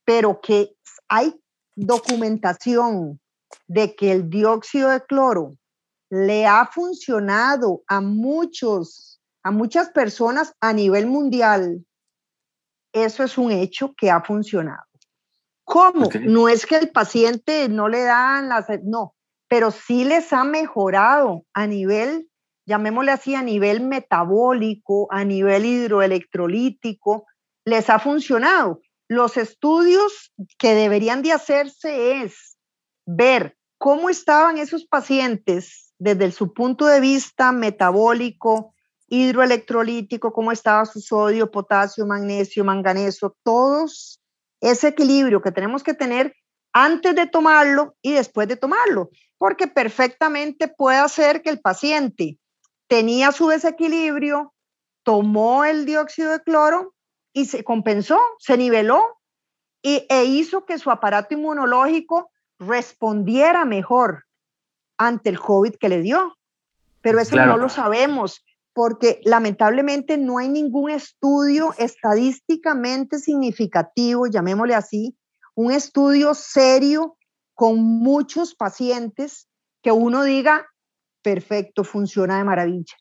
pero que hay documentación de que el dióxido de cloro le ha funcionado a muchos, a muchas personas a nivel mundial, eso es un hecho que ha funcionado. ¿Cómo? No es que el paciente no le dan las, no, pero sí les ha mejorado a nivel, llamémosle así, a nivel metabólico, a nivel hidroelectrolítico, les ha funcionado. Los estudios que deberían de hacerse es ver cómo estaban esos pacientes desde su punto de vista metabólico, hidroelectrolítico, cómo estaba su sodio, potasio, magnesio, manganeso, todos ese equilibrio que tenemos que tener antes de tomarlo y después de tomarlo, porque perfectamente puede ser que el paciente tenía su desequilibrio, tomó el dióxido de cloro y se compensó, se niveló y, e hizo que su aparato inmunológico respondiera mejor ante el COVID que le dio. Pero eso no lo sabemos porque lamentablemente no hay ningún estudio estadísticamente significativo, llamémosle así, un estudio serio con muchos pacientes que uno diga, perfecto, funciona de maravilla.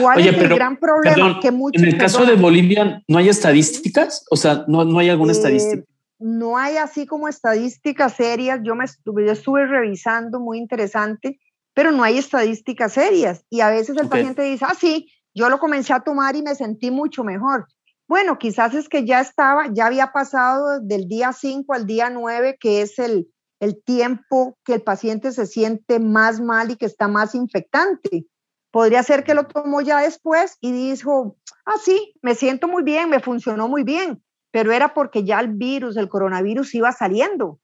¿Cuál es el gran problema? que en el caso de Bolivia, ¿no hay estadísticas? O sea, ¿no, no hay alguna eh, estadística? No hay así como estadísticas serias. Yo me estuve, estuve revisando, muy interesante, pero no hay estadísticas serias. Y a veces el paciente dice, ah, sí, yo lo comencé a tomar y me sentí mucho mejor. Bueno, quizás es que ya estaba, ya había pasado del día 5 al día 9, que es el, el tiempo que el paciente se siente más mal y que está más infectante. Podría ser que lo tomó ya después y dijo, ah, sí, me siento muy bien, me funcionó muy bien pero era porque ya el virus, el coronavirus iba saliendo.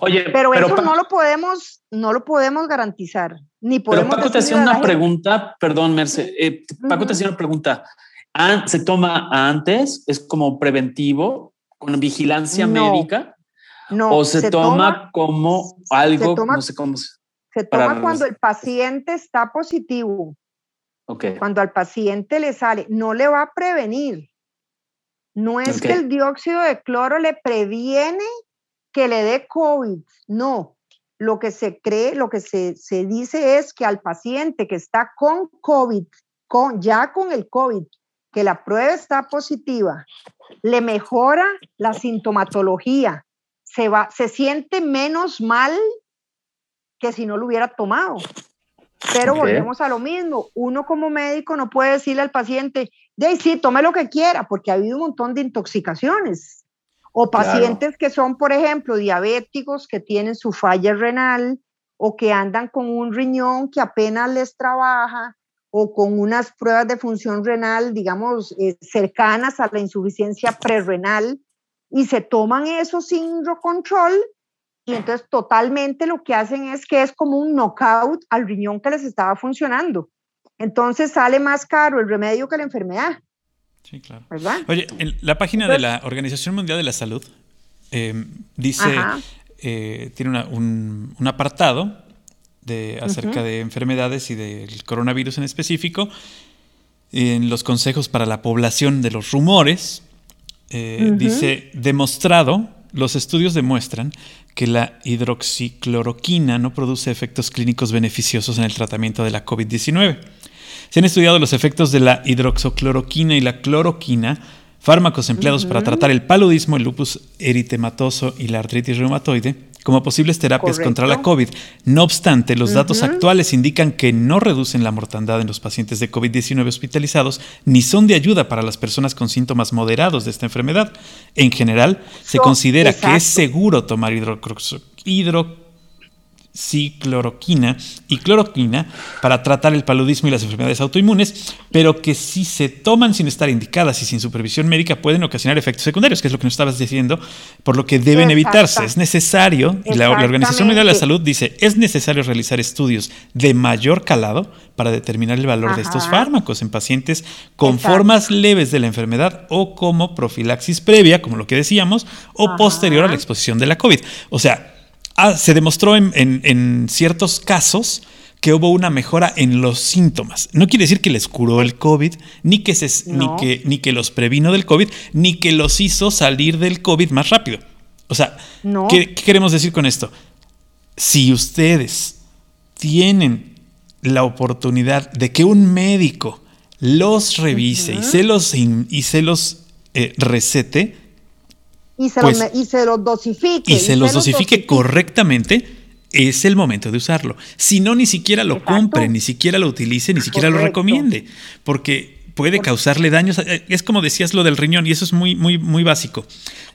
Oye, pero, eso no lo podemos, no lo podemos garantizar, ni podemos. Pero Paco te hacía una pregunta, perdón, Merce, eh, Paco te hacía una pregunta. ¿Se toma antes? ¿Es como preventivo? ¿Con vigilancia médica? No. ¿O se, toma, como algo, no sé cómo se... Se toma cuando el paciente está positivo. Okay. Cuando al paciente le sale, no le va a prevenir. No es que el dióxido de cloro le previene que le dé COVID. No, lo que se cree, lo que se, se dice es que al paciente que está con COVID, con, ya con el COVID, que la prueba está positiva, le mejora la sintomatología, se, va, se siente menos mal que si no lo hubiera tomado. Pero volvemos a lo mismo, uno como médico no puede decirle al paciente, de sí, tome lo que quiera, porque ha habido un montón de intoxicaciones. O pacientes que son, por ejemplo, diabéticos, que tienen su falla renal o que andan con un riñón que apenas les trabaja o con unas pruebas de función renal, digamos, eh, cercanas a la insuficiencia prerrenal y se toman eso sin control y entonces totalmente lo que hacen es que es como un knockout al riñón que les estaba funcionando. Entonces sale más caro el remedio que la enfermedad. Sí, claro. Oye, en la página de la Organización Mundial de la Salud em, dice, eh, tiene un, apartado de, acerca de enfermedades y del coronavirus en específico, en los consejos para la población de los rumores, eh, dice, demostrado, los estudios demuestran que la hidroxicloroquina no produce efectos clínicos beneficiosos en el tratamiento de la COVID-19. Se han estudiado los efectos de la hidroxocloroquina y la cloroquina, fármacos empleados para tratar el paludismo, el lupus eritematoso y la artritis reumatoide, como posibles terapias contra la COVID. No obstante, los datos actuales indican que no reducen la mortandad en los pacientes de COVID-19 hospitalizados ni son de ayuda para las personas con síntomas moderados de esta enfermedad. En general, se considera que es seguro tomar hidroxocloroquina cicloroquina y cloroquina para tratar el paludismo y las enfermedades autoinmunes, pero que si se toman sin estar indicadas y sin supervisión médica pueden ocasionar efectos secundarios, que es lo que nos estabas diciendo, por lo que deben evitarse. Es necesario, y la, Organización Mundial de la Salud dice, es necesario realizar estudios de mayor calado para determinar el valor de estos fármacos en pacientes con formas leves de la enfermedad o como profilaxis previa, como lo que decíamos, o posterior a la exposición de la COVID. O sea, Ah, se demostró en, ciertos casos que hubo una mejora en los síntomas. No quiere decir que les curó el COVID, ni que, se, ni, que, ni que los previno del COVID, ni que los hizo salir del COVID más rápido. O sea, ¿qué, queremos decir con esto? Si ustedes tienen la oportunidad de que un médico los revise y se los, y se los eh, recete, y se, los, pues, y se los dosifique. Y, se, los, dosifique, correctamente, es el momento de usarlo. Si no, ni siquiera lo compre, ni siquiera lo utilice, ni siquiera lo recomiende, porque puede causarle daños. Es como decías lo del riñón, y eso es muy, muy, muy básico.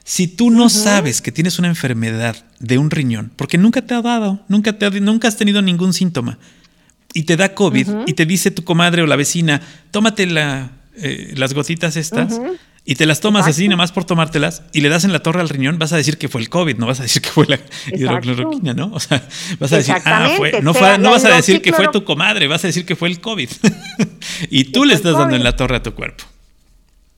Si tú no sabes que tienes una enfermedad de un riñón, porque nunca te ha dado, nunca, te nunca has tenido ningún síntoma, y te da COVID, y te dice tu comadre o la vecina, tómate la, eh, las gotitas estas, y te las tomas así, nada más por tomártelas, y le das en la torre al riñón, vas a decir que fue el COVID, no vas a decir que fue la hidrocloroquina, ¿no? O sea, vas a decir, ah, fue, no, no vas a decir que fue tu comadre, vas a decir que fue el COVID. y tú le estás dando en la torre a tu cuerpo.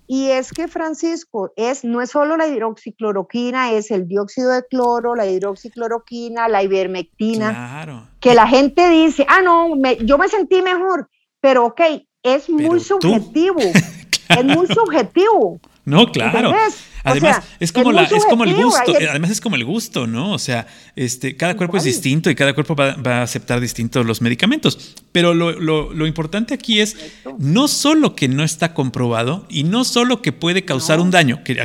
Y es que, Francisco, es, no es solo la hidroxicloroquina, es el dióxido de cloro, la hidroxicloroquina, la ivermectina. Claro. Que la gente dice, ah, no, yo me sentí mejor, pero ok, es muy subjetivo. Es muy subjetivo. No, claro. Además, es como la, es como el gusto, además es como el gusto, ¿no? O sea, este, cada cuerpo es distinto y cada cuerpo va, a aceptar distintos los medicamentos. Pero lo, importante aquí es no solo que no está comprobado y no solo que puede causar un daño, que,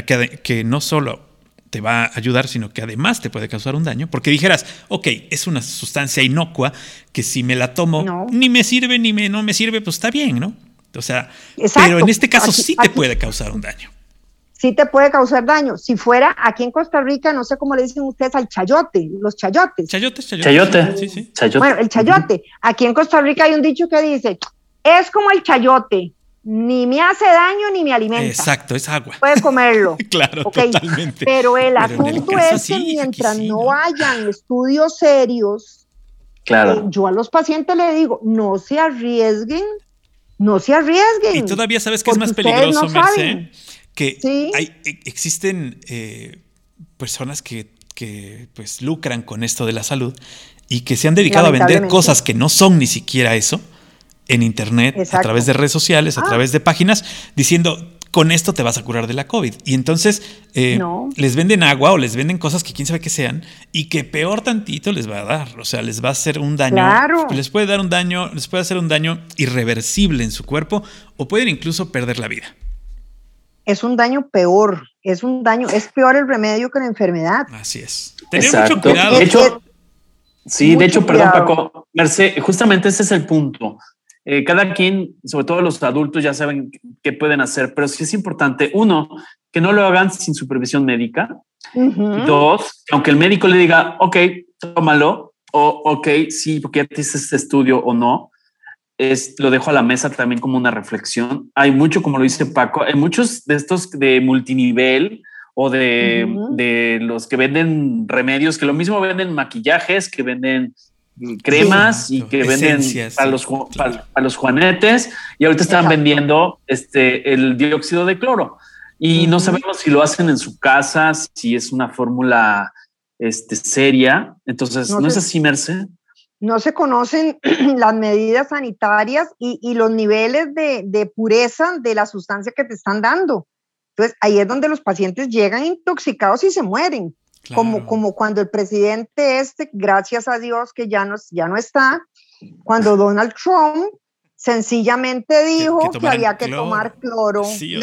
que, no solo te va a ayudar, sino que además te puede causar un daño, porque dijeras, ok, es una sustancia inocua que si me la tomo ni me sirve ni me, no me sirve, pues está bien, ¿no? O sea, pero en este caso sí te puede causar un daño. Sí te puede causar daño. Si fuera aquí en Costa Rica, no sé cómo le dicen ustedes al chayote, los chayotes. Chayotes, chayote. Sí, sí. Bueno, el chayote. Aquí en Costa Rica hay un dicho que dice, es como el chayote, ni me hace daño ni me alimenta. Exacto, es agua. Puede comerlo. claro, totalmente. Pero el asunto es que mientras no hayan estudios serios, claro. Eh, yo a los pacientes le digo, no se arriesguen, no se arriesguen. Y todavía sabes que es más peligroso, Merced, que hay, e, existen eh, personas que, que pues lucran con esto de la salud y que se han dedicado a vender cosas que no son ni siquiera eso en internet, a través de redes sociales, a ah. través de páginas, diciendo con esto te vas a curar de la COVID. Y entonces eh, les venden agua o les venden cosas que quién sabe qué sean y que peor tantito les va a dar. O sea, les va a hacer un daño. Les puede dar un daño, les puede hacer un daño irreversible en su cuerpo o pueden incluso perder la vida. Es un daño peor, es un daño, es peor el remedio que la enfermedad. Así es. Tener mucho cuidado. De hecho, sí, de hecho, perdón, Paco, Merced, justamente ese es el punto. Eh, cada quien, sobre todo los adultos, ya saben qué pueden hacer, pero sí es importante, uno, que no lo hagan sin supervisión médica. Dos, aunque el médico le diga, ok, tómalo, o ok, sí, porque ya te hice este estudio o no, es, lo dejo a la mesa también como una reflexión. Hay mucho, como lo dice Paco, hay muchos de estos de multinivel o de, de los que venden remedios, que lo mismo venden maquillajes, que venden cremas y que venden para, los, para, los juanetes y ahorita están vendiendo este, el dióxido de cloro y no sabemos si lo hacen en su casa, si es una fórmula este, seria. Entonces, ¿no, es así, Merce? No se conocen las medidas sanitarias y, y los niveles de, de, pureza de la sustancia que te están dando. Entonces, ahí es donde los pacientes llegan intoxicados y se mueren. Como, como cuando el presidente este, gracias a Dios que ya no, ya no está, cuando Donald Trump sencillamente dijo que, había que tomar cloro, sí,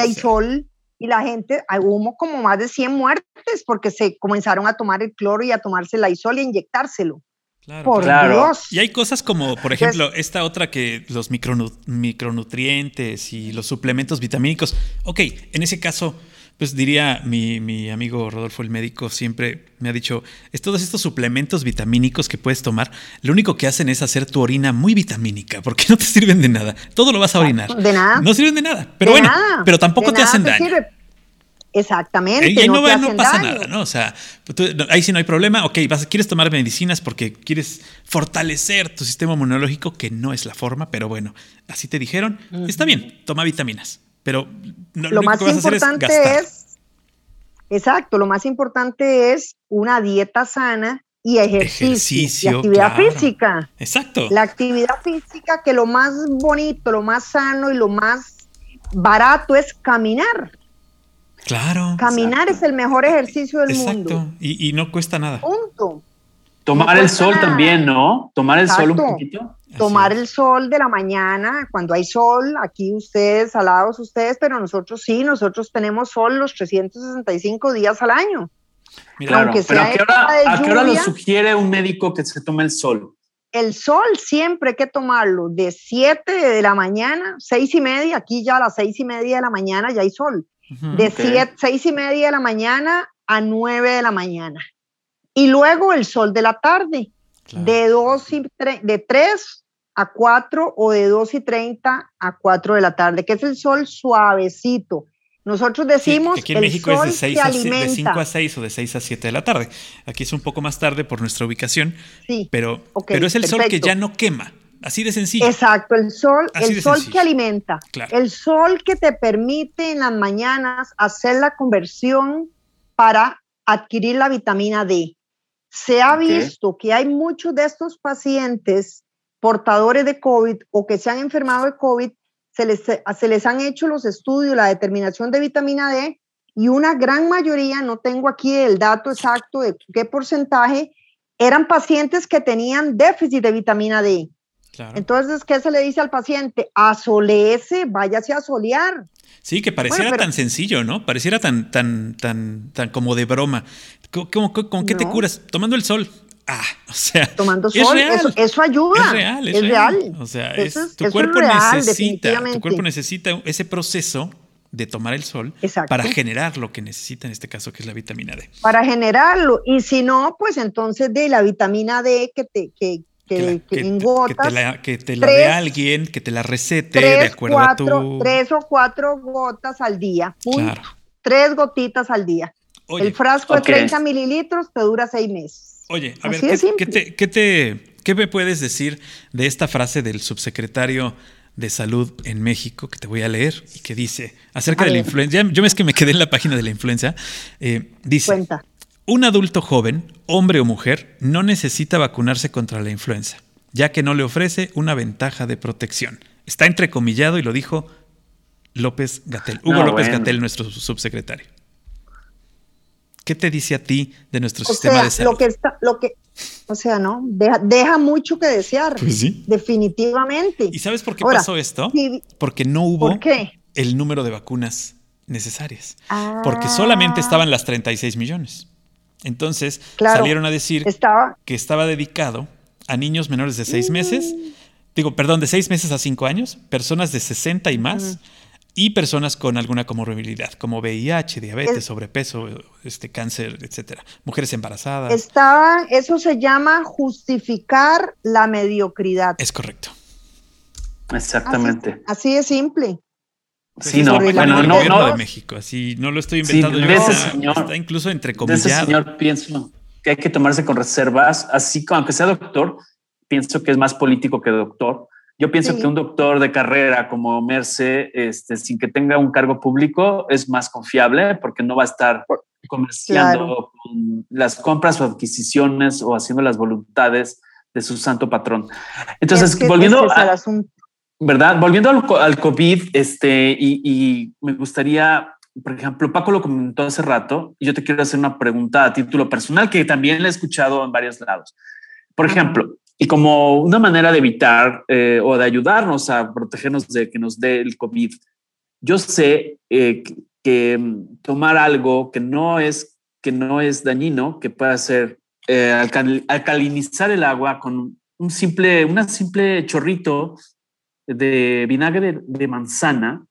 y la gente, hubo como más de 100 muertes porque se comenzaron a tomar el cloro y a tomarse la isol y a inyectárselo. por Dios. Y hay cosas como, por ejemplo, esta otra que los micronutrientes y los suplementos vitamínicos. Ok, en ese caso, pues diría mi, mi, amigo Rodolfo, el médico, siempre me ha dicho, es todos estos suplementos vitamínicos que puedes tomar, lo único que hacen es hacer tu orina muy vitamínica, porque no te sirven de nada. Todo lo vas a orinar. De nada. No sirven de nada. Pero bueno, pero tampoco te hacen daño. Exactamente. Y ahí no, pasa nada, ¿no? O sea, ahí sí no hay problema. Ok, vas, quieres tomar medicinas porque quieres fortalecer tu sistema inmunológico, que no es la forma, pero bueno, así te dijeron. Está bien, toma vitaminas. Pero lo, más importante es, exacto, lo más importante es una dieta sana y ejercicio, y actividad física. Exacto. La actividad física que lo más bonito, lo más sano y lo más barato es caminar. Claro. Caminar es el mejor ejercicio del mundo. Exacto. Y, no cuesta nada. Punto. Tomar el sol también, ¿no? Tomar el sol un poquito tomar el sol de la mañana, cuando hay sol, aquí ustedes, alados ustedes, pero nosotros sí, nosotros tenemos sol los 365 días al año. Claro, pero ¿a qué, hora, ¿a qué hora lo sugiere un médico que se tome el sol? El sol siempre hay que tomarlo de 7 de la mañana, 6 y media, aquí ya a las 6 y media de la mañana ya hay sol. de 6 y media de la mañana a 9 de la mañana. Y luego el sol de la tarde, de, dos y de 3 a 4 o de 2 y 30 a 4 de la tarde, que es el sol suavecito. Nosotros decimos aquí en México es de, 6 a, de 5 a 6 o de 6 a 7 de la tarde. Aquí es un poco más tarde por nuestra ubicación, sí, pero, pero es el sol que ya no quema. Así de sencillo. Exacto, el sol, el sol que alimenta, el sol que te permite en las mañanas hacer la conversión para adquirir la vitamina D. Se ha visto que hay muchos de estos pacientes portadores de COVID o que se han enfermado de COVID, se les, se les han hecho los estudios, la determinación de vitamina D y una gran mayoría, no tengo aquí el dato exacto de qué porcentaje, eran pacientes que tenían déficit de vitamina D. Entonces, ¿qué se le dice al paciente? Asoleese, váyase a solear. Sí, que pareciera tan sencillo, ¿no? Pareciera tan, tan, tan, tan como de broma. ¿Con, qué te curas? Tomando el sol. Ah, o sea, tomando sol, eso, ayuda. Es real, es, real. O sea, tu cuerpo necesita, tu cuerpo necesita ese proceso de tomar el sol para generar lo que necesita en este caso, que es la vitamina D. Para generarlo. Y si no, pues entonces de la vitamina D que, te, que, que, en gotas. Que te la, dé alguien, que te la recete de acuerdo a tu... Tres o cuatro gotas al día. Claro. Tres gotitas al día. el frasco de 30 mililitros te dura seis meses. Oye, a ver, ¿qué, te, ¿qué me puedes decir de esta frase del subsecretario de Salud en México que te voy a leer y que dice acerca de la influenza. Yo es que me quedé en la página de la influenza. Eh, dice: Un adulto joven, hombre o mujer, no necesita vacunarse contra la influenza, ya que no le ofrece una ventaja de protección. Está entrecomillado y lo dijo López Gatel, Hugo López Gatel, nuestro subsecretario. ¿Qué te dice a ti de nuestro sistema de salud? Lo que está, lo que, o sea, ¿no? Deja, mucho que desear. Pues sí. Definitivamente. ¿Y sabes por qué pasó esto? Porque no hubo el número de vacunas necesarias. Porque solamente ah. estaban las 36 millones. Entonces salieron a decir que estaba dedicado a niños menores de 6 meses, mm. digo, perdón, de 6 meses a 5 años, personas de 60 y más, y personas con alguna comorbilidad, como VIH, diabetes, sobrepeso, este cáncer, etcétera, mujeres embarazadas. Estaba, eso se llama justificar la mediocridad. Es correcto. Exactamente. Así, es simple. Pues sí, no, bueno, no, no, de México, así no lo estoy inventando yo. Ese señor, está incluso entre comillas. ese señor pienso que hay que tomarse con reservas, así aunque sea doctor, pienso que es más político que doctor yo pienso que un doctor de carrera como Merce, este, sin que tenga un cargo público, es más confiable porque no va a estar comerciando con las compras o adquisiciones o haciendo las voluntades de su santo patrón. Entonces, volviendo a, ¿verdad? Volviendo al, COVID, este, y, y, me gustaría, por ejemplo, Paco lo comentó hace rato, y yo te quiero hacer una pregunta a título personal que también le he escuchado en varios lados. Por ejemplo, y como una manera de evitar eh, o de ayudarnos a protegernos de que nos dé el COVID, yo sé eh, que, mm, tomar algo que no es, que no es dañino, que pueda ser eh, alcalinizar el agua con un simple, una simple chorrito de vinagre de manzana,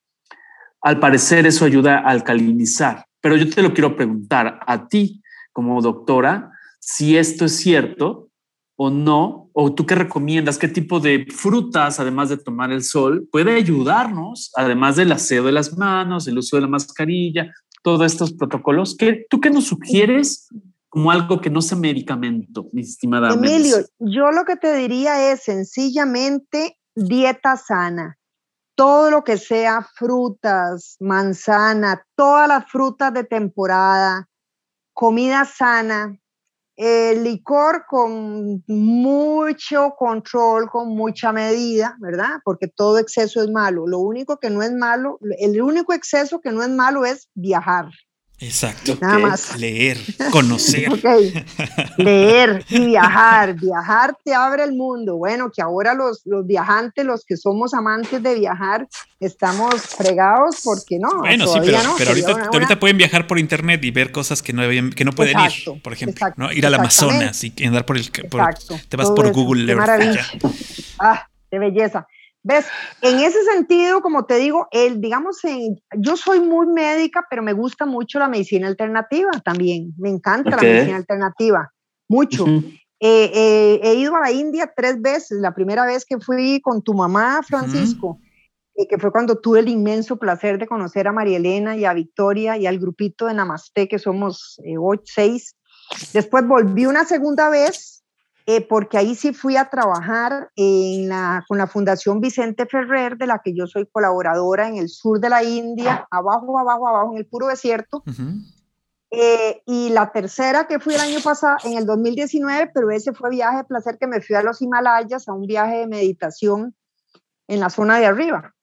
al parecer eso ayuda a alcalinizar. Pero yo te lo quiero preguntar a ti como doctora, si esto es cierto o no? ¿O tú qué recomiendas? ¿Qué tipo de frutas, además de tomar el sol, puede ayudarnos, además del aseo de las manos, el uso de la mascarilla, todos estos protocolos? ¿Qué, ¿Tú qué nos sugieres como algo que no sea medicamento, mi estimada? Emilio, yo lo que te diría es sencillamente dieta sana. Todo lo que sea frutas, manzana, todas las frutas de temporada, comida sana, el licor con mucho control, con mucha medida, ¿verdad? Porque todo exceso es malo. Lo único que no es malo, el único exceso que no es malo es viajar. Exacto. Nada más. Leer, conocer. Leer y viajar. Viajar te abre el mundo. Bueno, que ahora los, los viajantes, los que somos amantes de viajar, estamos fregados porque no. Bueno, sí, pero, pero ahorita, ahorita, pueden viajar por internet y ver cosas que no, que no pueden ir, por ejemplo. ¿no? Ir al Amazonas y andar por el. te vas por Google. Qué maravilla. Ah, qué belleza. ¿Ves? En ese sentido, como te digo, el, digamos, yo soy muy médica, pero me gusta mucho la medicina alternativa también. Me encanta la medicina alternativa, mucho. Eh, eh, he ido a la India tres veces. La primera vez que fui con tu mamá, Francisco, y que fue cuando tuve el inmenso placer de conocer a María Elena y a Victoria y al grupito de Namaste, que somos eh, ocho, seis. Después volví una segunda vez eh, porque ahí sí fui a trabajar en la, con la Fundación Vicente Ferrer, de la que yo soy colaboradora en el sur de la India, abajo, abajo, abajo, en el puro desierto. Eh, y la tercera que fui el año pasado, en el 2019, pero ese fue viaje de placer que me fui a los Himalayas, a un viaje de meditación en la zona de arriba.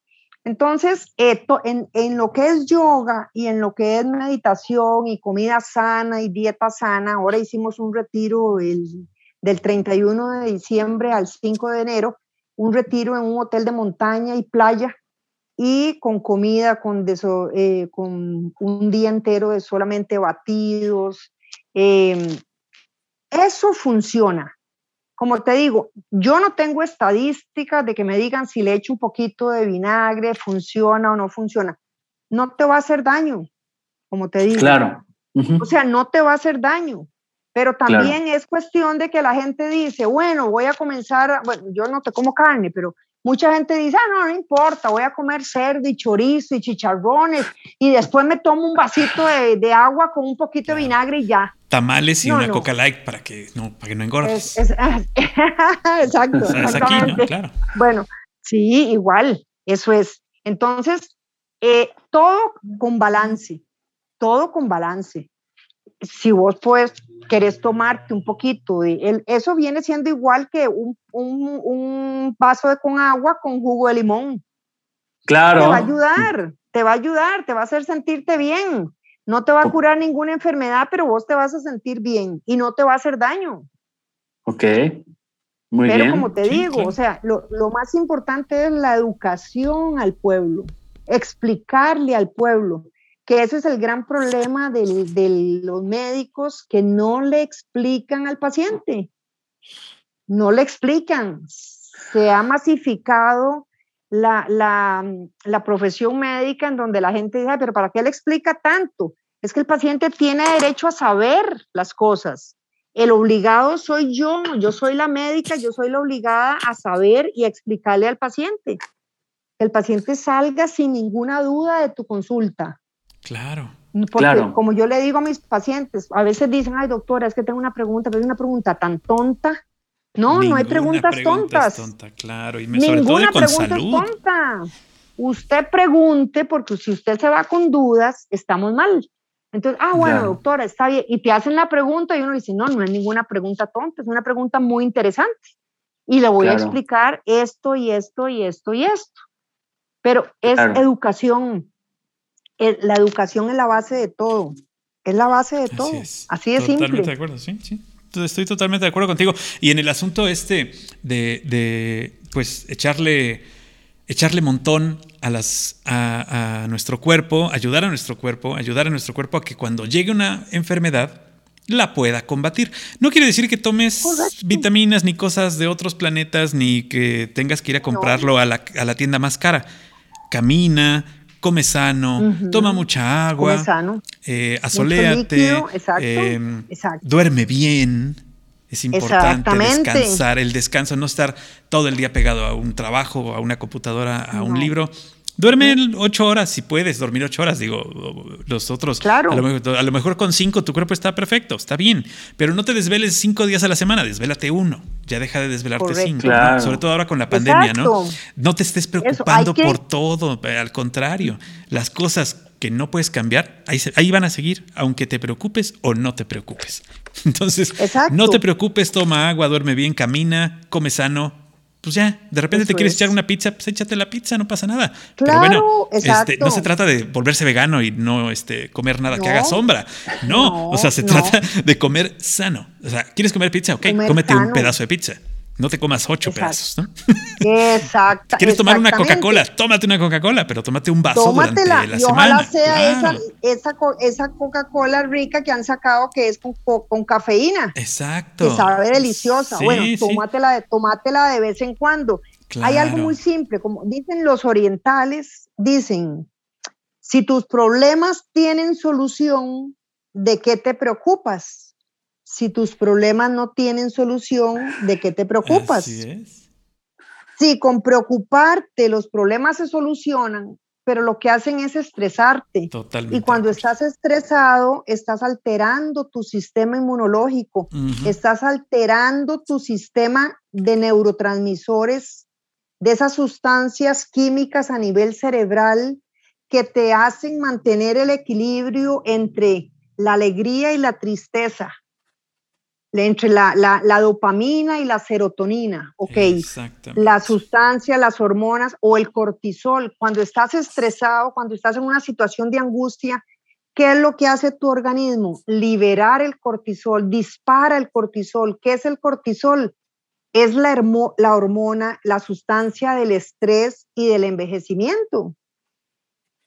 Entonces, eh, en, en, lo que es yoga y en lo que es meditación y comida sana y dieta sana, ahora hicimos un retiro el del 31 de diciembre al 5 de enero, un retiro en un hotel de montaña y playa y con comida, con, eh, con un día entero de solamente batidos. Em, eso funciona. Como te digo, yo no tengo estadísticas de que me digan si le echo un poquito de vinagre, funciona o no funciona. No te va a hacer daño, como te digo. Claro. O sea, no te va a hacer daño Pero también es cuestión de que la gente dice, bueno, voy a comenzar, bueno, yo no te como carne, pero mucha gente dice, ah, no, no importa, voy a comer cerdo y chorizo y chicharrones y después me tomo un vasito de, agua con un poquito de vinagre y ya. Tamales y una coca light para que no, para que no engordes. exacto. Claro. Bueno, sí, igual, eso es. Entonces, eh, todo con balance, todo con balance. Si vos pues querés tomarte un poquito de eso viene siendo igual que un, un, vaso de con agua con jugo de limón. Claro. Te va a ayudar, te va a ayudar, te va a hacer sentirte bien. No te va a curar ninguna enfermedad, pero vos te vas a sentir bien y no te va a hacer daño. Ok. Muy pero bien. como te digo, o sea, lo, lo más importante es la educación al pueblo explicarle al pueblo, que ese es el gran problema de los médicos que no le explican al paciente, no le explican. Se ha masificado la, profesión médica en donde la gente dice, pero ¿para qué le explica tanto? Es que el paciente tiene derecho a saber las cosas. El obligado soy yo, yo soy la médica, yo soy la obligada a saber y a explicarle al paciente el paciente salga sin ninguna duda de tu consulta. Claro. Porque como yo le digo a mis pacientes, a veces dicen, ay doctora, es que tengo una pregunta, pero es una pregunta tan tonta. No, no hay preguntas tontas. tonta, claro, y Ninguna pregunta es tonta. Usted pregunte, porque si usted se va con dudas, estamos mal. Entonces, ah, bueno, doctora, está bien. Y te hacen la pregunta y uno dice, no, no es ninguna pregunta tonta, es una pregunta muy interesante. Y le voy a explicar esto y esto y esto y esto. Pero es educación. La educación es la base de todo. Es la base de todo. Así, es. simple. Totalmente de acuerdo, sí, sí. Estoy totalmente de acuerdo contigo. Y en el asunto este de, de pues, echarle, echarle montón a, las, a, a, nuestro cuerpo, ayudar a nuestro cuerpo, ayudar a nuestro cuerpo a que cuando llegue una enfermedad la pueda combatir. No quiere decir que tomes vitaminas ni cosas de otros planetas, ni que tengas que ir a comprarlo a, la, a la tienda más cara camina, come sano, toma mucha agua, sano. Eh, asoléate, em, duerme bien. Es importante descansar, el descanso, no estar todo el día pegado a un trabajo, a una computadora, a un libro. Duerme ocho horas si puedes dormir ocho horas. Digo, los otros. Claro. A lo, mejor, con cinco tu cuerpo está perfecto, está bien. Pero no te desveles cinco días a la semana, desvélate uno. Ya deja de desvelarte cinco. Sobre todo ahora con la pandemia, ¿no? No te estés preocupando por todo. Al contrario, las cosas que no puedes cambiar, ahí, ahí, van a seguir, aunque te preocupes o no te preocupes. Entonces, no te preocupes, toma agua, duerme bien, camina, come sano, pues ya, de repente te quieres echar una pizza, pues échate la pizza, no pasa nada. Pero bueno, este, no se trata de volverse vegano y no este, comer nada que haga sombra. No, o sea, se trata de comer sano. O sea, ¿quieres comer pizza? Ok, cómete un pedazo de pizza. No te comas ocho pedazos, ¿no? Exacto. ¿Quieres tomar una Coca-Cola? Tómate una Coca-Cola, pero tómate un vaso durante la y ojalá sea esa, esa, esa Coca-Cola rica que han sacado que es con, con cafeína. Exacto. Que sabe deliciosa. bueno, tómatela, de, tómatela de vez en cuando. Hay algo muy simple, como dicen los orientales, dicen, si tus problemas tienen solución, ¿de qué te preocupas? Si tus problemas no tienen solución, ¿de qué te preocupas? Si con preocuparte los problemas se solucionan, pero lo que hacen es estresarte. Totalmente. Y cuando estás estresado, estás alterando tu sistema inmunológico, estás alterando tu sistema de neurotransmisores, de esas sustancias químicas a nivel cerebral que te hacen mantener el equilibrio entre la alegría y la tristeza, entre la, la, dopamina y la serotonina, ok, la sustancia, las hormonas o el cortisol. Cuando estás estresado, cuando estás en una situación de angustia, ¿qué es lo que hace tu organismo? Liberar el cortisol, dispara el cortisol. ¿Qué es el cortisol? Es la, la hormona, la sustancia del estrés y del envejecimiento.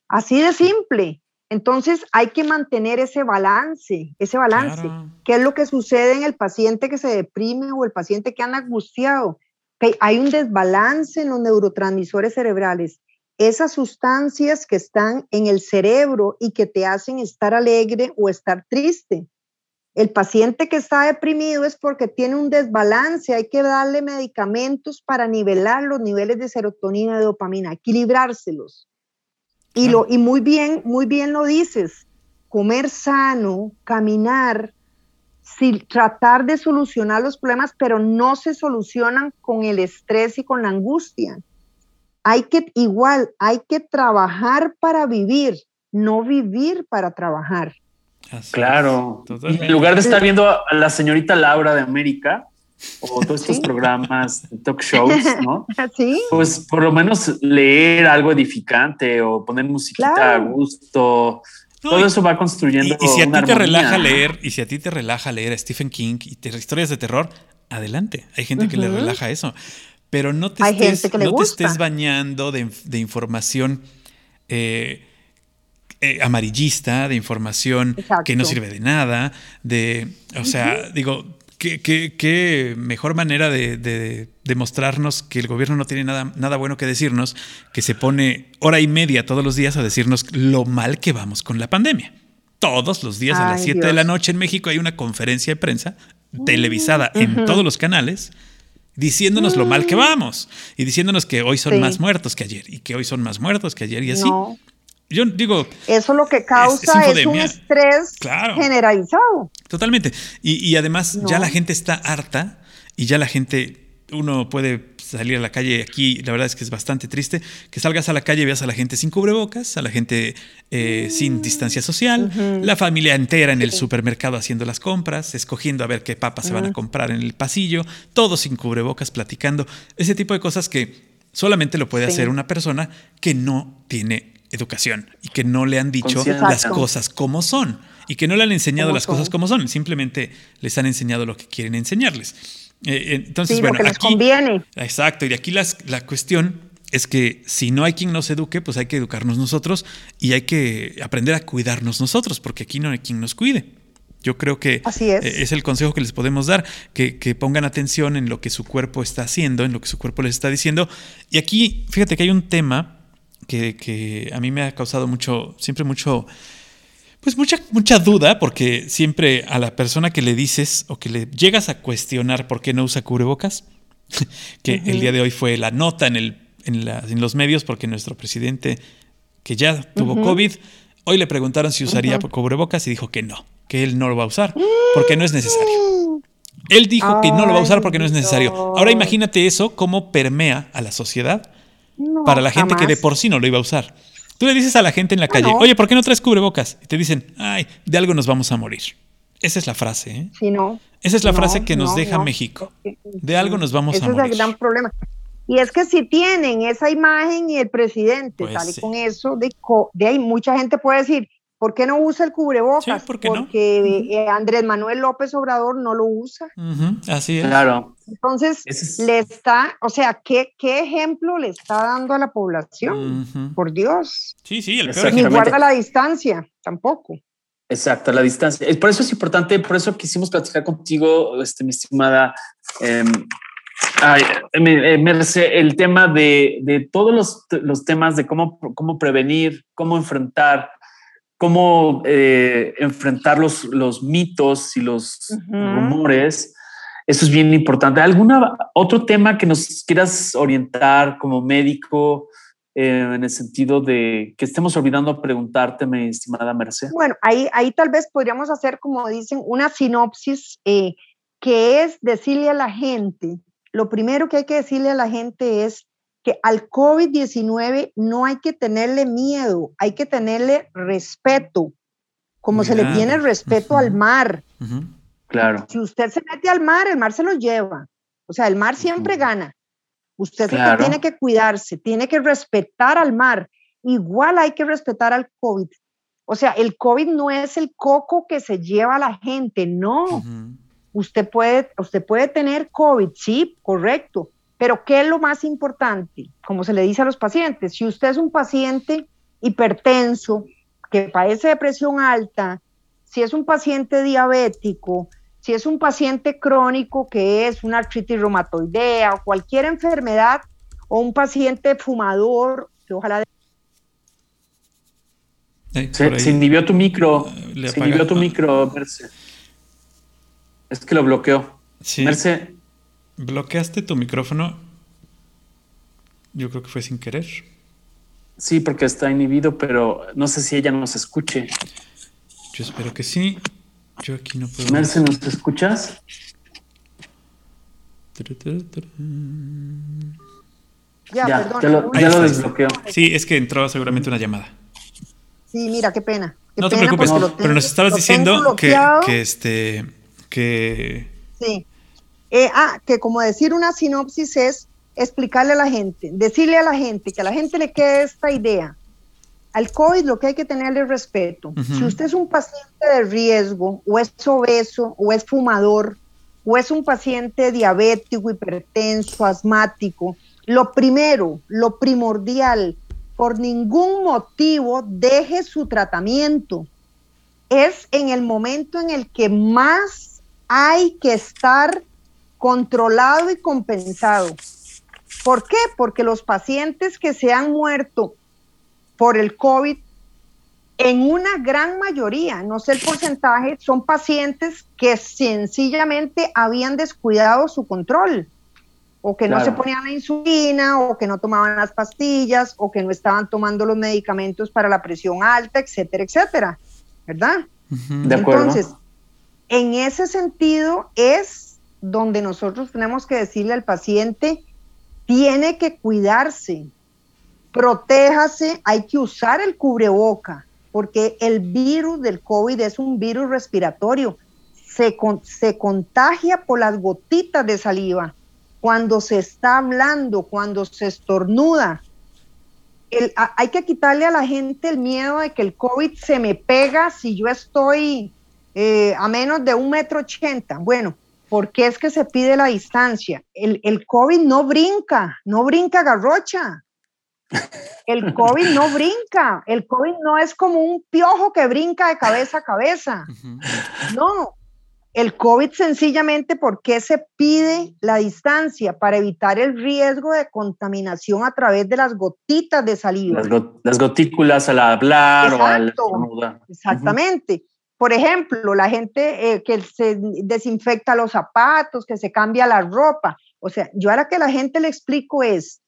Así de simple. Entonces hay que mantener ese balance, ese balance. ¿Qué es lo que sucede en el paciente que se deprime o el paciente que anda angustiado? Que hay un desbalance en los neurotransmisores cerebrales. Esas sustancias que están en el cerebro y que te hacen estar alegre o estar triste. El paciente que está deprimido es porque tiene un desbalance, hay que darle medicamentos para nivelar los niveles de serotonina y de dopamina, equilibrárselos. Y, lo, y muy bien, muy bien lo dices, comer sano, caminar, sin tratar de solucionar los problemas, pero no se solucionan con el estrés y con la angustia. Hay que, igual, hay que trabajar para vivir, no vivir para trabajar claro. en lugar de estar viendo a la señorita Laura de América o todos estos programas, talk shows, ¿no? Sí. Pues por lo menos leer algo edificante o poner musiquita a gusto. Todo eso va construyendo. Y, si a ti te relaja leer, y si a ti te relaja leer a Stephen King y te, historias de terror, adelante. Hay gente que le relaja eso. Pero no te, estés, no te estés bañando de, de información. Eh, eh, amarillista, de información que no sirve de nada, de, o sea, digo, ¿qué, mejor manera de, demostrarnos que el gobierno no tiene nada, nada bueno que decirnos, que se pone hora y media todos los días a decirnos lo mal que vamos con la pandemia. Todos los días a las 7 de la noche en México hay una conferencia de prensa televisada en todos los canales diciéndonos lo mal que vamos y diciéndonos que hoy son más muertos que ayer y que hoy son más muertos que ayer y así. Yo digo. Eso lo que causa es, un estrés generalizado. Totalmente. Y, además, ya la gente está harta y ya la gente. Uno puede salir a la calle aquí, la verdad es que es bastante triste, que salgas a la calle y veas a la gente sin cubrebocas, a la gente eh, sin distancia social, la familia entera en el supermercado haciendo las compras, escogiendo a ver qué papas se van a comprar en el pasillo, todos sin cubrebocas, platicando, ese tipo de cosas que solamente lo puede hacer una persona que no tiene educación y que no le han dicho las cosas como son y que no le han enseñado las cosas como son, simplemente les han enseñado lo que quieren enseñarles. Eh, entonces, bueno, les conviene. Exacto, y aquí las, la cuestión es que si no hay quien nos eduque, pues hay que educarnos nosotros y hay que aprender a cuidarnos nosotros, porque aquí no hay quien nos cuide. Yo creo que eh, es. el consejo que les podemos dar, que, que, pongan atención en lo que su cuerpo está haciendo, en lo que su cuerpo les está diciendo. Y aquí, fíjate que hay un tema que, a mí me ha causado mucho, siempre mucho, pues mucha, mucha duda, porque siempre a la persona que le dices o que le llegas a cuestionar por qué no usa cubrebocas, que el día de hoy fue la nota en, el, en, los medios, porque nuestro presidente, que ya tuvo COVID, hoy le preguntaron si usaría cubrebocas y dijo que no, que él no lo va a usar, porque no es necesario. Él dijo que no lo va a usar porque no es necesario. Ahora imagínate eso, cómo permea a la sociedad para la gente que de por sí no lo iba a usar. Tú le dices a la gente en la calle, oye, ¿por qué no traes cubrebocas? Y te dicen, ay, de algo nos vamos a morir. Esa es la frase, ¿eh? Sí, no. Esa es la frase que nos deja México. De algo nos vamos a morir. Ese es el gran problema. Y es que si tienen esa imagen y el presidente pues sale con eso, de, de ahí mucha gente puede decir, ¿Por qué no usa el cubrebocas? Porque eh, Andrés Manuel López Obrador no lo usa. Así es. Claro. Entonces, le está, o sea, ¿qué, ¿qué ejemplo le está dando a la población? Por Dios. Sí, sí, el Ni guarda la distancia, tampoco. Exacto, la distancia. Por eso es importante, por eso quisimos platicar contigo, este, mi estimada eh, el tema de, de todos los, los, temas de cómo, cómo prevenir, cómo enfrentar cómo eh, enfrentar los, los, mitos y los rumores. Eso es bien importante. ¿Algún otro tema que nos quieras orientar como médico eh, en el sentido de que estemos olvidando preguntarte, mi estimada Merced? Bueno, ahí, ahí tal vez podríamos hacer, como dicen, una sinopsis eh, que es decirle a la gente, lo primero que hay que decirle a la gente es que al COVID-19 no hay que tenerle miedo, hay que tenerle respeto, como se le tiene respeto al mar. Claro. Si usted se mete al mar, el mar se lo lleva. O sea, el mar siempre gana. Usted tiene que cuidarse, tiene que respetar al mar. Igual hay que respetar al COVID. O sea, el COVID no es el coco que se lleva a la gente, no. Usted puede, usted puede tener COVID, sí, correcto, pero ¿qué es lo más importante? Como se le dice a los pacientes, si usted es un paciente hipertenso que padece de presión alta, si es un paciente diabético, si es un paciente crónico que es una artritis reumatoidea o cualquier enfermedad, o un paciente fumador, que ojalá... se, inhibió tu micro, se inhibió tu micro, Es que lo bloqueó. Sí. Merce. ¿Bloqueaste tu micrófono? Yo creo que fue sin querer. Sí, porque está inhibido, pero no sé si ella nos escuche. Yo espero que sí. Yo aquí no puedo. Merce, ¿nos escuchas? Ya, ya, perdón, ya lo, desbloqueó. Sí, es que entró seguramente una llamada. Sí, mira, qué pena. no te preocupes, pero nos estabas diciendo que, que, este, que... Sí. Eh, ah, que como decir una sinopsis es explicarle a la gente, decirle a la gente, que a la gente le quede esta idea. Al COVID lo que hay que tenerle respeto. Si usted es un paciente de riesgo, o es obeso, o es fumador, o es un paciente diabético, hipertenso, asmático, lo primero, lo primordial, por ningún motivo deje su tratamiento. Es en el momento en el que más hay que estar controlado y compensado. ¿Por qué? Porque los pacientes que se han muerto por el COVID, en una gran mayoría, no sé el porcentaje, son pacientes que sencillamente habían descuidado su control o que no se ponían la insulina, o que no tomaban las pastillas, o que no estaban tomando los medicamentos para la presión alta, etcétera, etcétera, ¿verdad? Entonces, en ese sentido es donde nosotros tenemos que decirle al paciente, tiene que cuidarse, protéjase, hay que usar el cubreboca, porque el virus del COVID es un virus respiratorio, se, se contagia por las gotitas de saliva cuando se está hablando, cuando se estornuda. hay que quitarle a la gente el miedo de que el COVID se me pega si yo estoy eh, a menos de un metro ochenta. Bueno, ¿por qué es que se pide la distancia? El, el COVID no brinca, no brinca garrocha. El COVID no brinca, el COVID no es como un piojo que brinca de cabeza a cabeza. No, el COVID sencillamente, ¿por qué se pide la distancia? Para evitar el riesgo de contaminación a través de las gotitas de saliva. Las, gotículas al hablar o al Exactamente. Por ejemplo, la gente eh, que se desinfecta los zapatos, que se cambia la ropa. O sea, yo ahora que la gente le explico es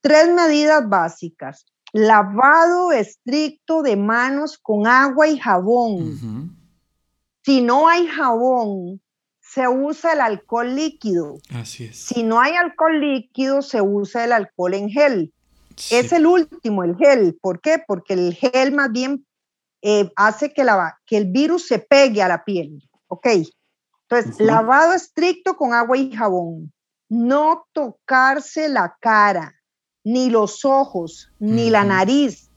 tres medidas básicas. Lavado estricto de manos con agua y jabón. Si no hay jabón, se usa el alcohol líquido. Así es. Si no hay alcohol líquido, se usa el alcohol en gel. Es el último, el gel. ¿Por qué? Porque el gel más bien eh, hace que, la, que el virus se pegue a la piel. ¿Ok? Entonces, lavado estricto con agua y jabón. No tocarse la cara, ni los ojos, ni la nariz,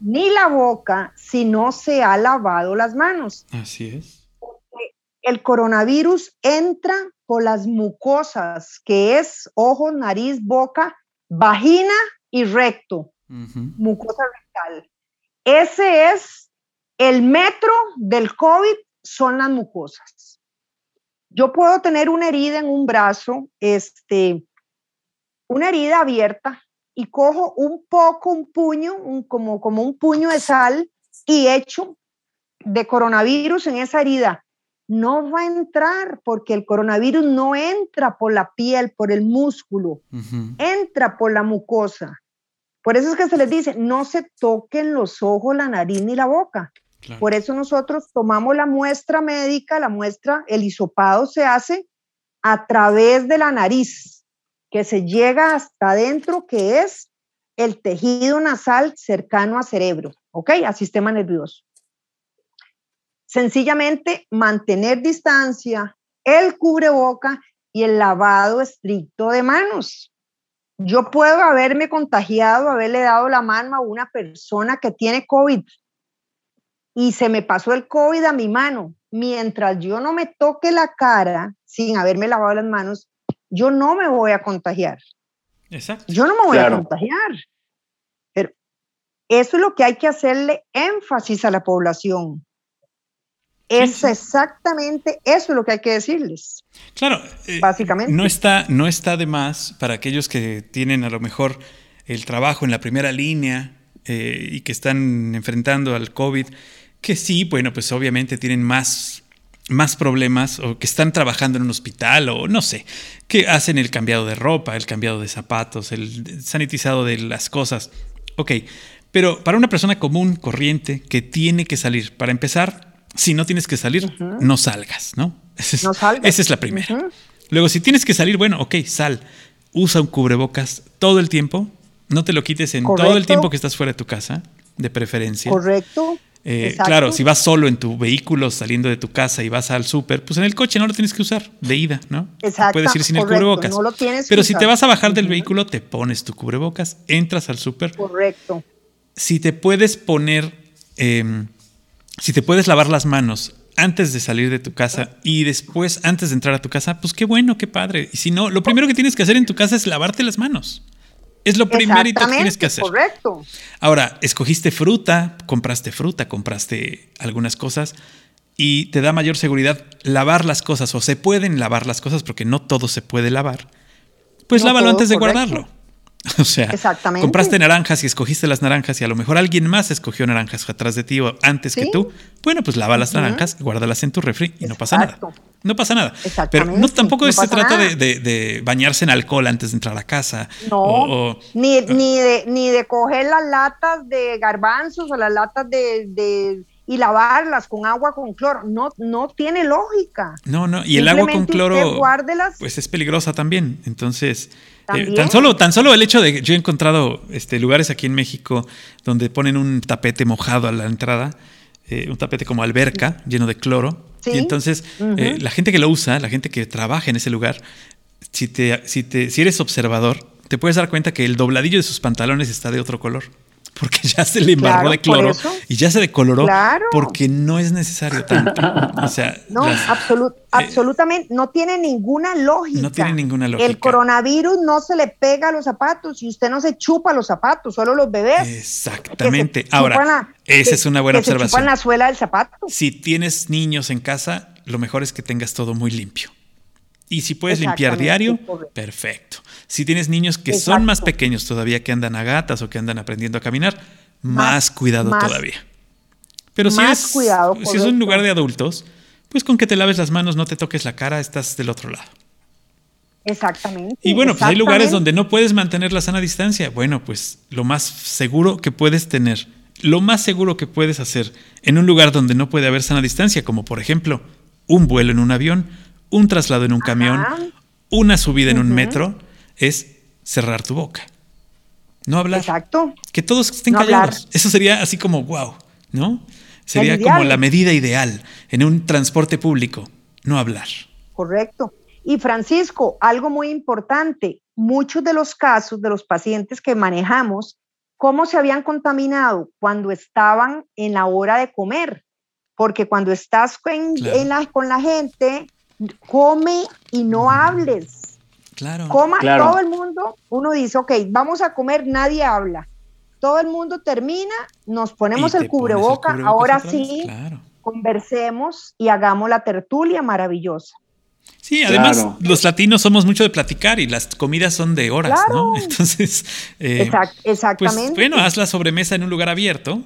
ni la boca si no se ha lavado las manos. Así es el coronavirus entra por las mucosas, que es ojo, nariz, boca, vagina y recto, mucosa rectal. Ese es el metro del COVID, son las mucosas. Yo puedo tener una herida en un brazo, este, una herida abierta, y cojo un poco, un puño, un, como, como un puño de sal, y echo de coronavirus en esa herida no va a entrar porque el coronavirus no entra por la piel, por el músculo, entra por la mucosa. Por eso es que se les dice, no se toquen los ojos, la nariz ni la boca. Por eso nosotros tomamos la muestra médica, la muestra, el hisopado se hace a través de la nariz, que se llega hasta adentro, que es el tejido nasal cercano al cerebro, ¿ok? Al sistema nervioso. Sencillamente mantener distancia, el cubreboca y el lavado estricto de manos. Yo puedo haberme contagiado, haberle dado la mano a una persona que tiene COVID y se me pasó el COVID a mi mano. Mientras yo no me toque la cara sin haberme lavado las manos, yo no me voy a contagiar. Exacto. Yo no me voy a contagiar. Pero eso es lo que hay que hacerle énfasis a la población. Es exactamente eso lo que hay que decirles. Claro, eh, básicamente. No está, no está de más para aquellos que tienen a lo mejor el trabajo en la primera línea eh, y que están enfrentando al COVID, que sí, bueno, pues obviamente tienen más más problemas o que están trabajando en un hospital o no sé, que hacen el cambiado de ropa, el cambiado de zapatos, el sanitizado de las cosas. Ok, pero para una persona común, corriente, que tiene que salir, para empezar, si no tienes que salir, no salgas, ¿no? Esa es, no salgas. Esa es la primera. Luego, si tienes que salir, bueno, ok, sal. Usa un cubrebocas todo el tiempo. No te lo quites en todo el tiempo que estás fuera de tu casa, de preferencia. Correcto. Eh, claro, si vas solo en tu vehículo saliendo de tu casa y vas al súper, pues en el coche no lo tienes que usar de ida, ¿no? Exacto. Puedes ir sin el cubrebocas. No lo tienes Pero si te vas a bajar del vehículo, te pones tu cubrebocas, entras al súper. Correcto. Si te puedes poner, em, si te puedes lavar las manos antes de salir de tu casa y después antes de entrar a tu casa, pues qué bueno, qué padre. Y si no, lo primero que tienes que hacer en tu casa es lavarte las manos. Es lo primerito que tienes que hacer. Correcto. Ahora, escogiste fruta, compraste fruta, compraste algunas cosas y te da mayor seguridad lavar las cosas o se pueden lavar las cosas porque no todo se puede lavar. Pues lávalo antes de guardarlo. O sea, compraste naranjas y escogiste las naranjas y a lo mejor alguien más escogió naranjas atrás de ti o antes que tú. Bueno, pues lava las naranjas, guárdalas en tu refri y no pasa nada. No pasa nada. Pero no tampoco se trata de, bañarse en alcohol antes de entrar a casa. No. ni, ni, de, ni de coger las latas de garbanzos o las latas de, y lavarlas con agua con cloro. No, no tiene lógica. No, no. Y el agua con cloro. Pues es peligrosa también. Entonces. Eh, tan, solo, tan solo el hecho de que yo he encontrado este, lugares aquí en México donde ponen un tapete mojado a la entrada, eh, un tapete como alberca, lleno de cloro. Y entonces eh, la gente que lo usa, la gente que trabaja en ese lugar, si, te, si, te, si eres observador, te puedes dar cuenta que el dobladillo de sus pantalones está de otro color porque ya se le embarró de cloro y ya se decoloró porque no es necesario tanto. O sea, no, eh, absolutamente, no tiene ninguna lógica. No tiene ninguna lógica. El coronavirus no se le pega a los zapatos y usted no se chupa los zapatos, solo los bebés. Exactamente. Ahora, esa es una buena observación. Se la suela del zapato. Si tienes niños en casa, lo mejor es que tengas todo muy limpio. Y si puedes limpiar diario, perfecto. Si tienes niños que son más pequeños todavía, que andan a gatas o que andan aprendiendo a caminar, más, cuidado todavía. Pero si, es, si es un lugar de adultos, pues con que te laves las manos, no te toques la cara, estás del otro lado. Exactamente. Y bueno, pues hay lugares donde no puedes mantener la sana distancia. Bueno, pues lo más seguro que puedes tener, lo más seguro que puedes hacer en un lugar donde no puede haber sana distancia, como por ejemplo un vuelo en un avión, un traslado en un camión, una subida en un metro, es cerrar tu boca. No hablar. Exacto. Que todos estén callados. Eso sería así como wow, ¿no? Sería como la medida ideal en un transporte público, no hablar. Correcto. Y Francisco, algo muy importante, muchos de los casos de los pacientes que manejamos, ¿cómo se habían contaminado? Cuando estaban en la hora de comer, porque cuando estás con la gente, come y no hables Claro. Coma todo el mundo, uno dice, ok, vamos a comer, nadie habla. Todo el mundo termina, nos ponemos el cubreboca, ahora sí, conversemos y hagamos la tertulia maravillosa. Sí, además los latinos somos mucho de platicar y las comidas son de horas, ¿no? Entonces, eh, pues, exactamente. bueno, haz la sobremesa en un lugar abierto,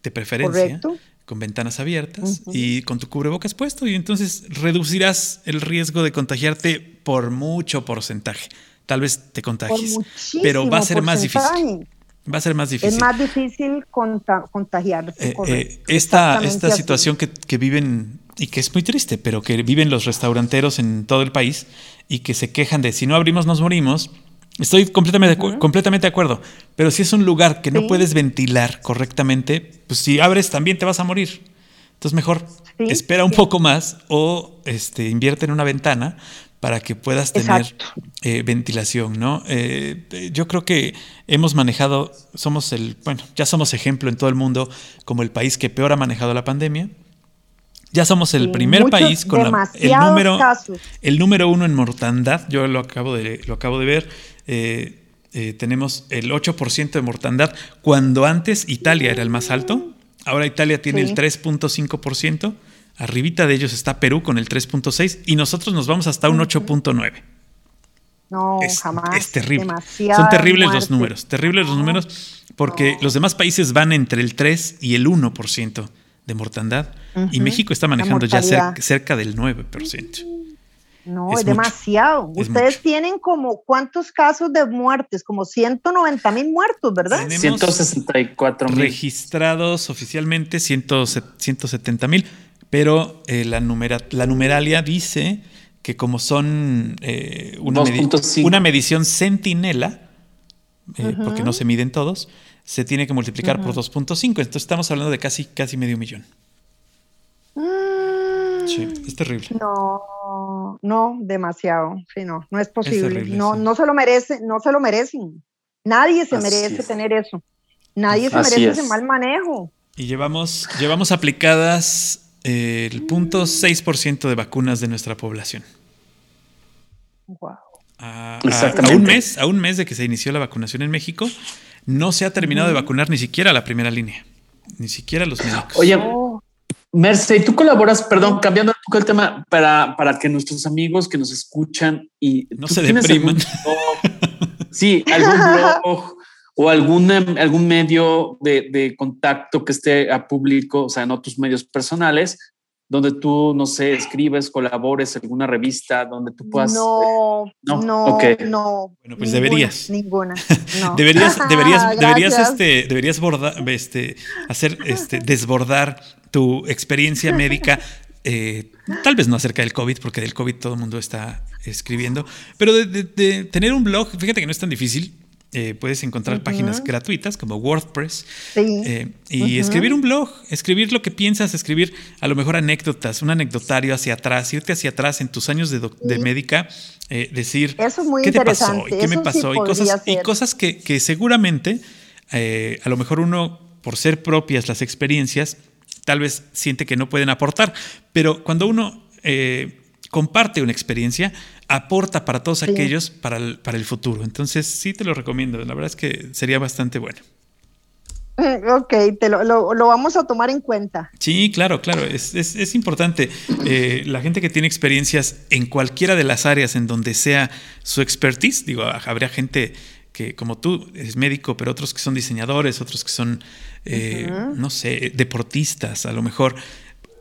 de preferencia. Correcto con ventanas abiertas y con tu cubrebocas puesto y entonces reducirás el riesgo de contagiarte por mucho porcentaje. Tal vez te contagies, pero va a ser más difícil. Va a ser más difícil. Es más difícil contagiarse. Eh, eh, esta esta situación que, que, viven y que es muy triste, pero que viven los restauranteros en todo el país y que se quejan de si no abrimos nos morimos, Estoy completamente, de completamente de acuerdo. Pero si es un lugar que no puedes ventilar correctamente, pues si abres también te vas a morir. Entonces mejor espera un poco más o este, invierte en una ventana para que puedas tener eh, ventilación, ¿no? Eh, yo creo que hemos manejado, somos el, bueno, ya somos ejemplo en todo el mundo como el país que peor ha manejado la pandemia. Ya somos el primer país con el número el número uno en mortandad. Yo lo acabo de lo acabo de ver. Eh, eh, tenemos el 8% de mortandad, cuando antes Italia era el más alto. Ahora Italia tiene el 3.5%. Arribita de ellos está Perú con el 3.6% y nosotros nos vamos hasta un 8.9%. No, jamás. Es terrible. Son terribles los números, terribles los números porque los demás países van entre el 3 y el 1% de mortandad y México está manejando ya cerca del 9%. No, es, demasiado. Ustedes tienen como cuántos casos de muertes, como 190 mil muertos, ¿verdad? 164 mil. Registrados oficialmente 170 mil, pero eh, la, la numeralia dice que como son eh, una, una, medición centinela, eh, porque no se miden todos, se tiene que multiplicar por 2.5. Entonces estamos hablando de casi, casi medio millón. Mm. Sí, es terrible. No, no, demasiado. Sí, no, no es posible. no, no se lo merece, no se lo merecen. Nadie se merece tener eso. Nadie se merece ese mal manejo. Y llevamos, llevamos aplicadas el punto 6% de vacunas de nuestra población. Wow. A, un mes, a un mes de que se inició la vacunación en México, no se ha terminado de vacunar ni siquiera la primera línea, ni siquiera los médicos. Oye, oh. Merce, tú colaboras, perdón, cambiando un poco el tema para, para que nuestros amigos que nos escuchan y no se depriman. sí, algún blog o algún, algún medio de, contacto que esté a público, o sea, no tus medios personales, donde tú, no sé, escribes, colabores, alguna revista donde tú puedas. No, eh, no, no, Bueno, pues deberías. Ninguna. deberías, deberías, deberías, este, deberías este, hacer, este, desbordar tu experiencia médica. Eh, tal vez no acerca del COVID, porque del COVID todo el mundo está escribiendo, pero de, tener un blog, fíjate que no es tan difícil. Eh, puedes encontrar páginas gratuitas como WordPress eh, y escribir un blog, escribir lo que piensas, escribir a lo mejor anécdotas, un anecdotario hacia atrás, irte hacia atrás en tus años de, médica, eh, decir qué te pasó y qué me pasó y cosas, y cosas que, que seguramente a lo mejor uno, por ser propias las experiencias, tal vez siente que no pueden aportar, pero cuando uno comparte una experiencia, aporta para todos aquellos para el, para el futuro. Entonces, sí te lo recomiendo. La verdad es que sería bastante bueno. Ok, te lo, lo, vamos a tomar en cuenta. Sí, claro, claro, es, es, es importante. Eh, la gente que tiene experiencias en cualquiera de las áreas en donde sea su expertise, digo, habría gente que como tú es médico, pero otros que son diseñadores, otros que son, eh, no sé, deportistas, a lo mejor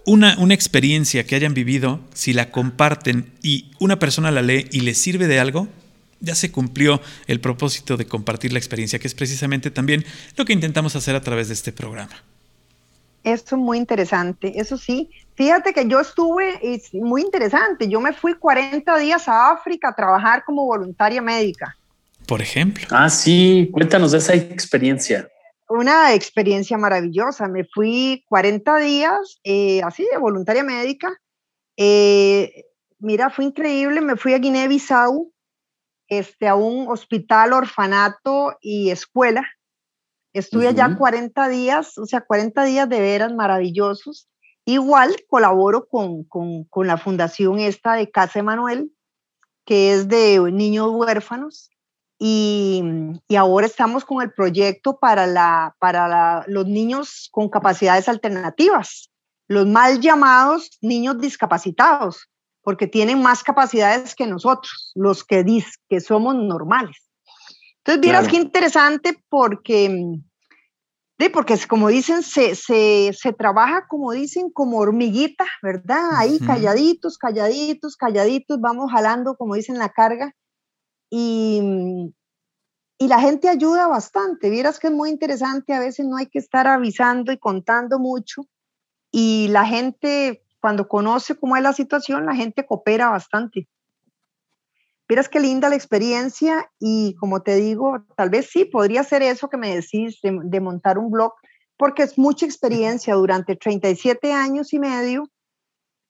una, una, experiencia que hayan vivido, si la comparten y una persona la lee y le sirve de algo, ya se cumplió el propósito de compartir la experiencia, que es precisamente también lo que intentamos hacer a través de este programa. Eso es muy interesante, eso sí. Fíjate que yo estuve, es muy interesante, yo me fui 40 días a África a trabajar como voluntaria médica. Por ejemplo. Ah, sí, cuéntanos de esa experiencia una experiencia maravillosa. Me fui 40 días, eh, así de voluntaria médica. Eh, mira, fue increíble. Me fui a Guinea-Bissau, este, a un hospital, orfanato y escuela. Estuve allá 40 días, o sea, 40 días de veras maravillosos. Igual colaboro con, con, con la fundación esta de Casa Emanuel, que es de niños huérfanos. Y, ahora estamos con el proyecto para, la, para los niños con capacidades alternativas, los mal llamados niños discapacitados, porque tienen más capacidades que nosotros, los que, que somos normales. Entonces, vieras qué interesante porque, de, porque como dicen, se, se, se, trabaja, como dicen, como hormiguita, ¿verdad? Ahí calladitos, calladitos, calladitos, vamos jalando, como dicen, la carga y, y la gente ayuda bastante. Vieras que es muy interesante, a veces no hay que estar avisando y contando mucho. Y la gente, cuando conoce cómo es la situación, la gente coopera bastante. Vieras qué linda la experiencia y como te digo, tal vez sí, podría ser eso que me decís de, montar un blog, porque es mucha experiencia durante 37 años y medio.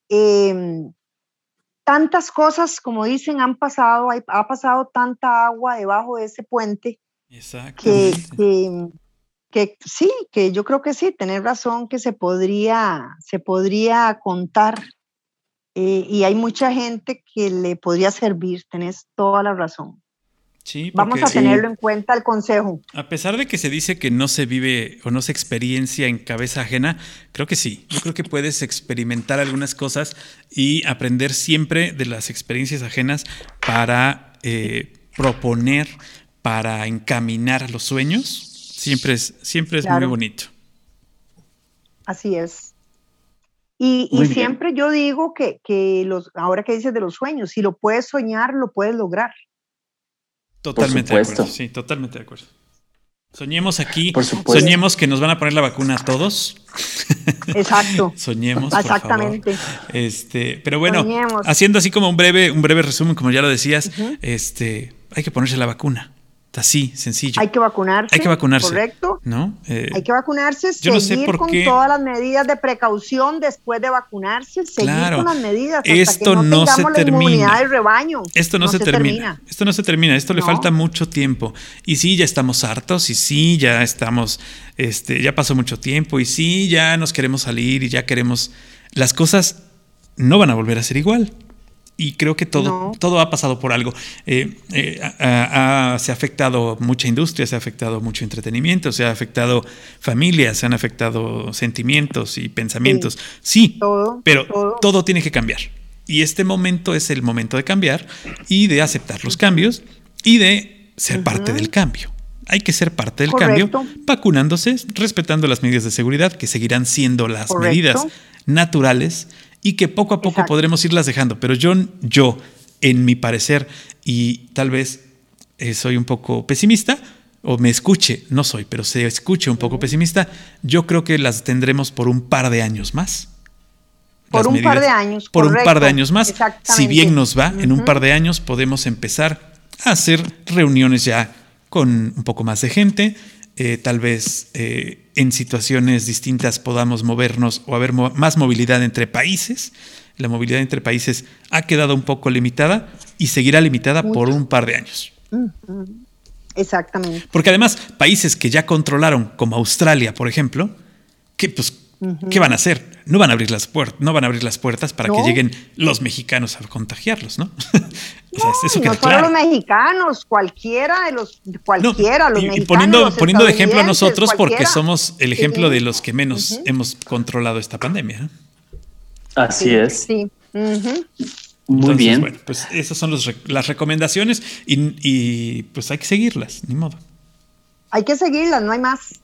Eh, tantas cosas, como dicen, han pasado, ha pasado tanta agua debajo de ese puente que, que, sí, que yo creo que sí, tener razón que se podría, se podría contar eh, y hay mucha gente que le podría servir, tenés toda la razón. Vamos a tenerlo en cuenta el consejo. A pesar de que se dice que no se vive o no se experiencia en cabeza ajena, creo que sí. Yo creo que puedes experimentar algunas cosas y aprender siempre de las experiencias ajenas para eh, proponer, para encaminar los sueños. Siempre es, siempre es muy bonito. Así es. Y, siempre yo digo que, que, los, ahora que dices de los sueños, si lo puedes soñar, lo puedes lograr. Totalmente de acuerdo. Sí, totalmente de acuerdo. Soñemos aquí, soñemos que nos van a poner la vacuna a todos. Exacto. soñemos. Exactamente. Este, pero bueno, haciendo así como un breve, un breve resumen, como ya lo decías, este, hay que ponerse la vacuna. Así, sencillo. Hay que vacunarse. Hay que vacunarse. Correcto. ¿No? Eh, hay que vacunarse, yo seguir con todas las medidas de precaución después de vacunarse, seguir con las medidas. Esto que no, se termina. Del rebaño. Esto no, se, termina. Esto no se termina. Esto le falta mucho tiempo. Y sí, ya estamos hartos, y sí, ya estamos, este, ya pasó mucho tiempo, y sí, ya nos queremos salir, y ya queremos. Las cosas no van a volver a ser igual y creo que todo, todo ha pasado por algo. Eh, eh, se ha afectado mucha industria, se ha afectado mucho entretenimiento, se ha afectado familias, se han afectado sentimientos y pensamientos. Sí, pero todo. tiene que cambiar. Y este momento es el momento de cambiar y de aceptar los cambios y de ser parte del cambio. Hay que ser parte del cambio vacunándose, respetando las medidas de seguridad que seguirán siendo las medidas naturales y que poco a poco podremos irlas dejando. Pero yo, yo, en mi parecer, y tal vez eh, soy un poco pesimista, o me escuche, no soy, pero se escuche un poco pesimista, yo creo que las tendremos por un par de años más. Por un par de años. Por un par de años más. Si bien nos va, en un par de años podemos empezar a hacer reuniones ya con un poco más de gente, eh, tal vez eh, en situaciones distintas podamos movernos o haber más movilidad entre países. La movilidad entre países ha quedado un poco limitada y seguirá limitada por un par de años. Exactamente. Porque además, países que ya controlaron, como Australia, por ejemplo, que pues ¿Qué van a hacer? No van a abrir las puertas, no van a abrir las puertas para que lleguen los mexicanos a contagiarlos, ¿no? o sea, no solo los mexicanos, cualquiera de los, cualquiera, los y, poniendo, poniendo de ejemplo a nosotros porque somos el ejemplo de los que menos hemos controlado esta pandemia. ¿eh? Así es. Sí. Muy bien. Bueno, pues esas son las recomendaciones y, y pues hay que seguirlas, ni modo. Hay que seguirlas, no hay más.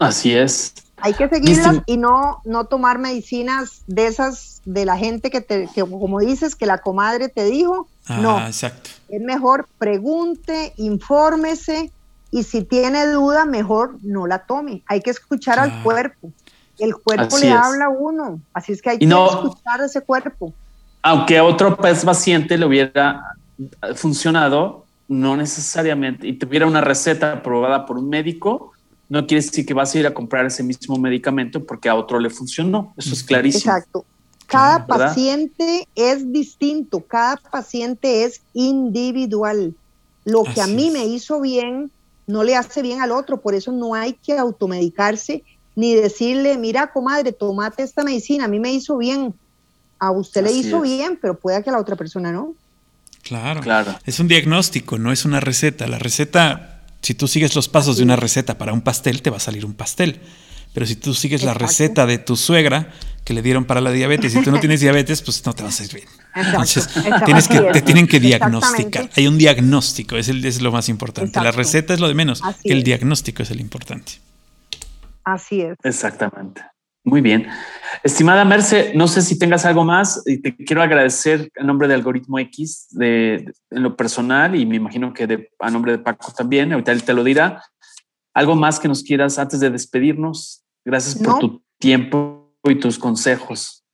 Así es. Hay que seguirlas y no, no tomar medicinas de esas de la gente que, te, que como dices, que la comadre te dijo. Ah, no, exacto. Es mejor pregunte, infórmese y si tiene duda, mejor no la tome. Hay que escuchar al cuerpo. El cuerpo le habla a uno, así es que hay que escuchar ese cuerpo. Aunque a otro paciente le hubiera funcionado, no necesariamente, y tuviera una receta aprobada por un médico, no quiere decir que vas a ir a comprar ese mismo medicamento porque a otro le funcionó. Eso es clarísimo. Exacto. Cada paciente es distinto, cada paciente es individual. Lo que a mí me hizo bien no le hace bien al otro, por eso no hay que automedicarse ni decirle, mira, comadre, tomate esta medicina, a mí me hizo bien, a usted le hizo bien, pero puede que a la otra persona no. Claro, claro. Es un diagnóstico, no es una receta. La receta si tú sigues los pasos de una receta para un pastel, te va a salir un pastel. Pero si tú sigues la receta de tu suegra que le dieron para la diabetes y tú no tienes diabetes, pues no te vas a ir bien. Entonces, tienes que, te tienen que diagnosticar. Hay un diagnóstico, es, el, es lo más importante. La receta es lo de menos, el diagnóstico es el importante. Así es. Exactamente. Muy bien. Estimada Merce, no sé si tengas algo más y te quiero agradecer a nombre de Algoritmo X de, en lo personal y me imagino que a nombre de Paco también, ahorita él te lo dirá. ¿Algo más que nos quieras antes de despedirnos? Gracias por tu tiempo y tus consejos.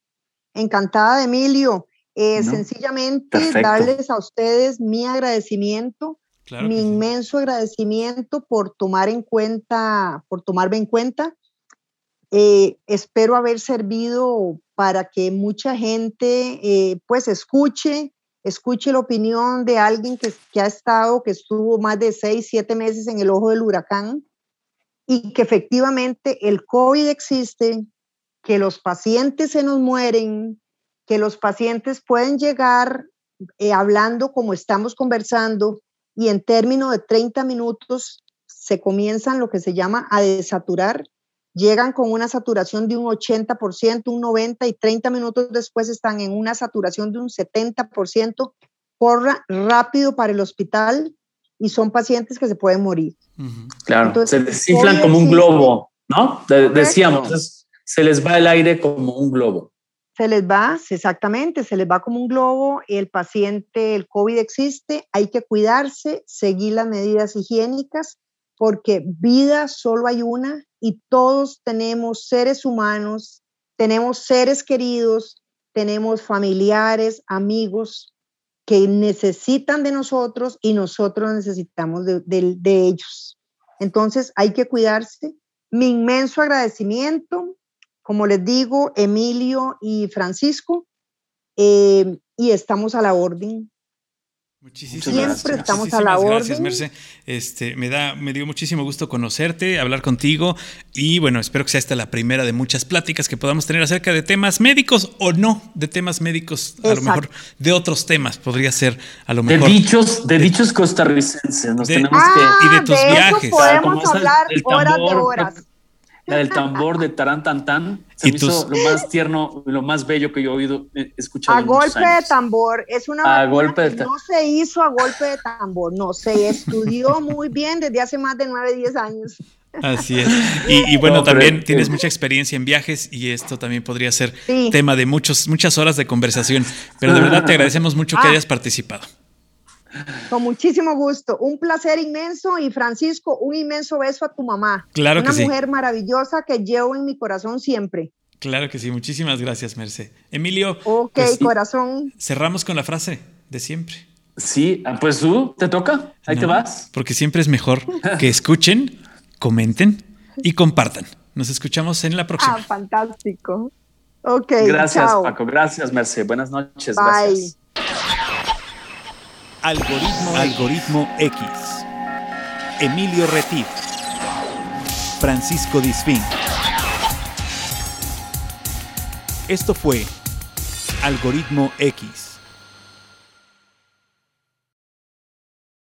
Encantada, Emilio. Eh, sencillamente darles a ustedes mi agradecimiento, mi inmenso agradecimiento por tomar en cuenta, por tomarme en cuenta eh, espero haber servido para que mucha gente eh, pues escuche, escuche la opinión de alguien que, que, ha estado, que estuvo más de seis, siete meses en el ojo del huracán y que efectivamente el COVID existe, que los pacientes se nos mueren, que los pacientes pueden llegar eh, hablando como estamos conversando y en términos de 30 minutos se comienzan lo que se llama a desaturar llegan con una saturación de un 80%, un 90% y 30 minutos después están en una saturación de un 70%, corra rápido para el hospital y son pacientes que se pueden morir. Claro, se desinflan como un globo, ¿no? decíamos, se les va el aire como un globo. Se les va, exactamente, se les va como un globo, el paciente, el COVID existe, hay que cuidarse, seguir las medidas higiénicas, porque vida solo hay una y todos tenemos seres humanos, tenemos seres queridos, tenemos familiares, amigos que necesitan de nosotros y nosotros necesitamos de, ellos. Entonces hay que cuidarse. Mi inmenso agradecimiento, como les digo, Emilio y Francisco, eh, y estamos a la orden. Muchísimas Siempre gracias. estamos a la gracias, Merce. Este, me, da, me dio muchísimo gusto conocerte, hablar contigo y bueno, espero que sea esta la primera de muchas pláticas que podamos tener acerca de temas médicos o no de temas médicos, a lo mejor de otros temas, podría ser a lo mejor. De dichos, de, dichos costarricenses, nos tenemos que... Ah, y de tus viajes. podemos hablar horas de horas la del tambor de Tarán Tan Tan. Se me hizo lo más tierno, lo más bello que yo he oído, escuchado. A golpe de tambor. Es una. A golpe de No se hizo a golpe de tambor, no, se estudió muy bien desde hace más de 9, 10 años. Así es. Y, bueno, también tienes mucha experiencia en viajes y esto también podría ser tema de muchos, muchas horas de conversación. Pero de verdad te agradecemos mucho que ah. hayas participado. Con muchísimo gusto. Un placer inmenso y Francisco, un inmenso beso a tu mamá. Claro que sí. Una mujer maravillosa que llevo en mi corazón siempre. Claro que sí. Muchísimas gracias, Merce. Emilio. Ok, pues, corazón. Cerramos con la frase de siempre. Sí, ah, pues tú, te toca. Ahí te vas. Porque siempre es mejor que escuchen, comenten y compartan. Nos escuchamos en la próxima. Ah, fantástico. Ok. Gracias, Paco. Gracias, Merce. Buenas noches. Bye. Gracias. Algoritmo, Algoritmo X. Emilio Retif. Francisco Disfín. Esto fue Algoritmo X.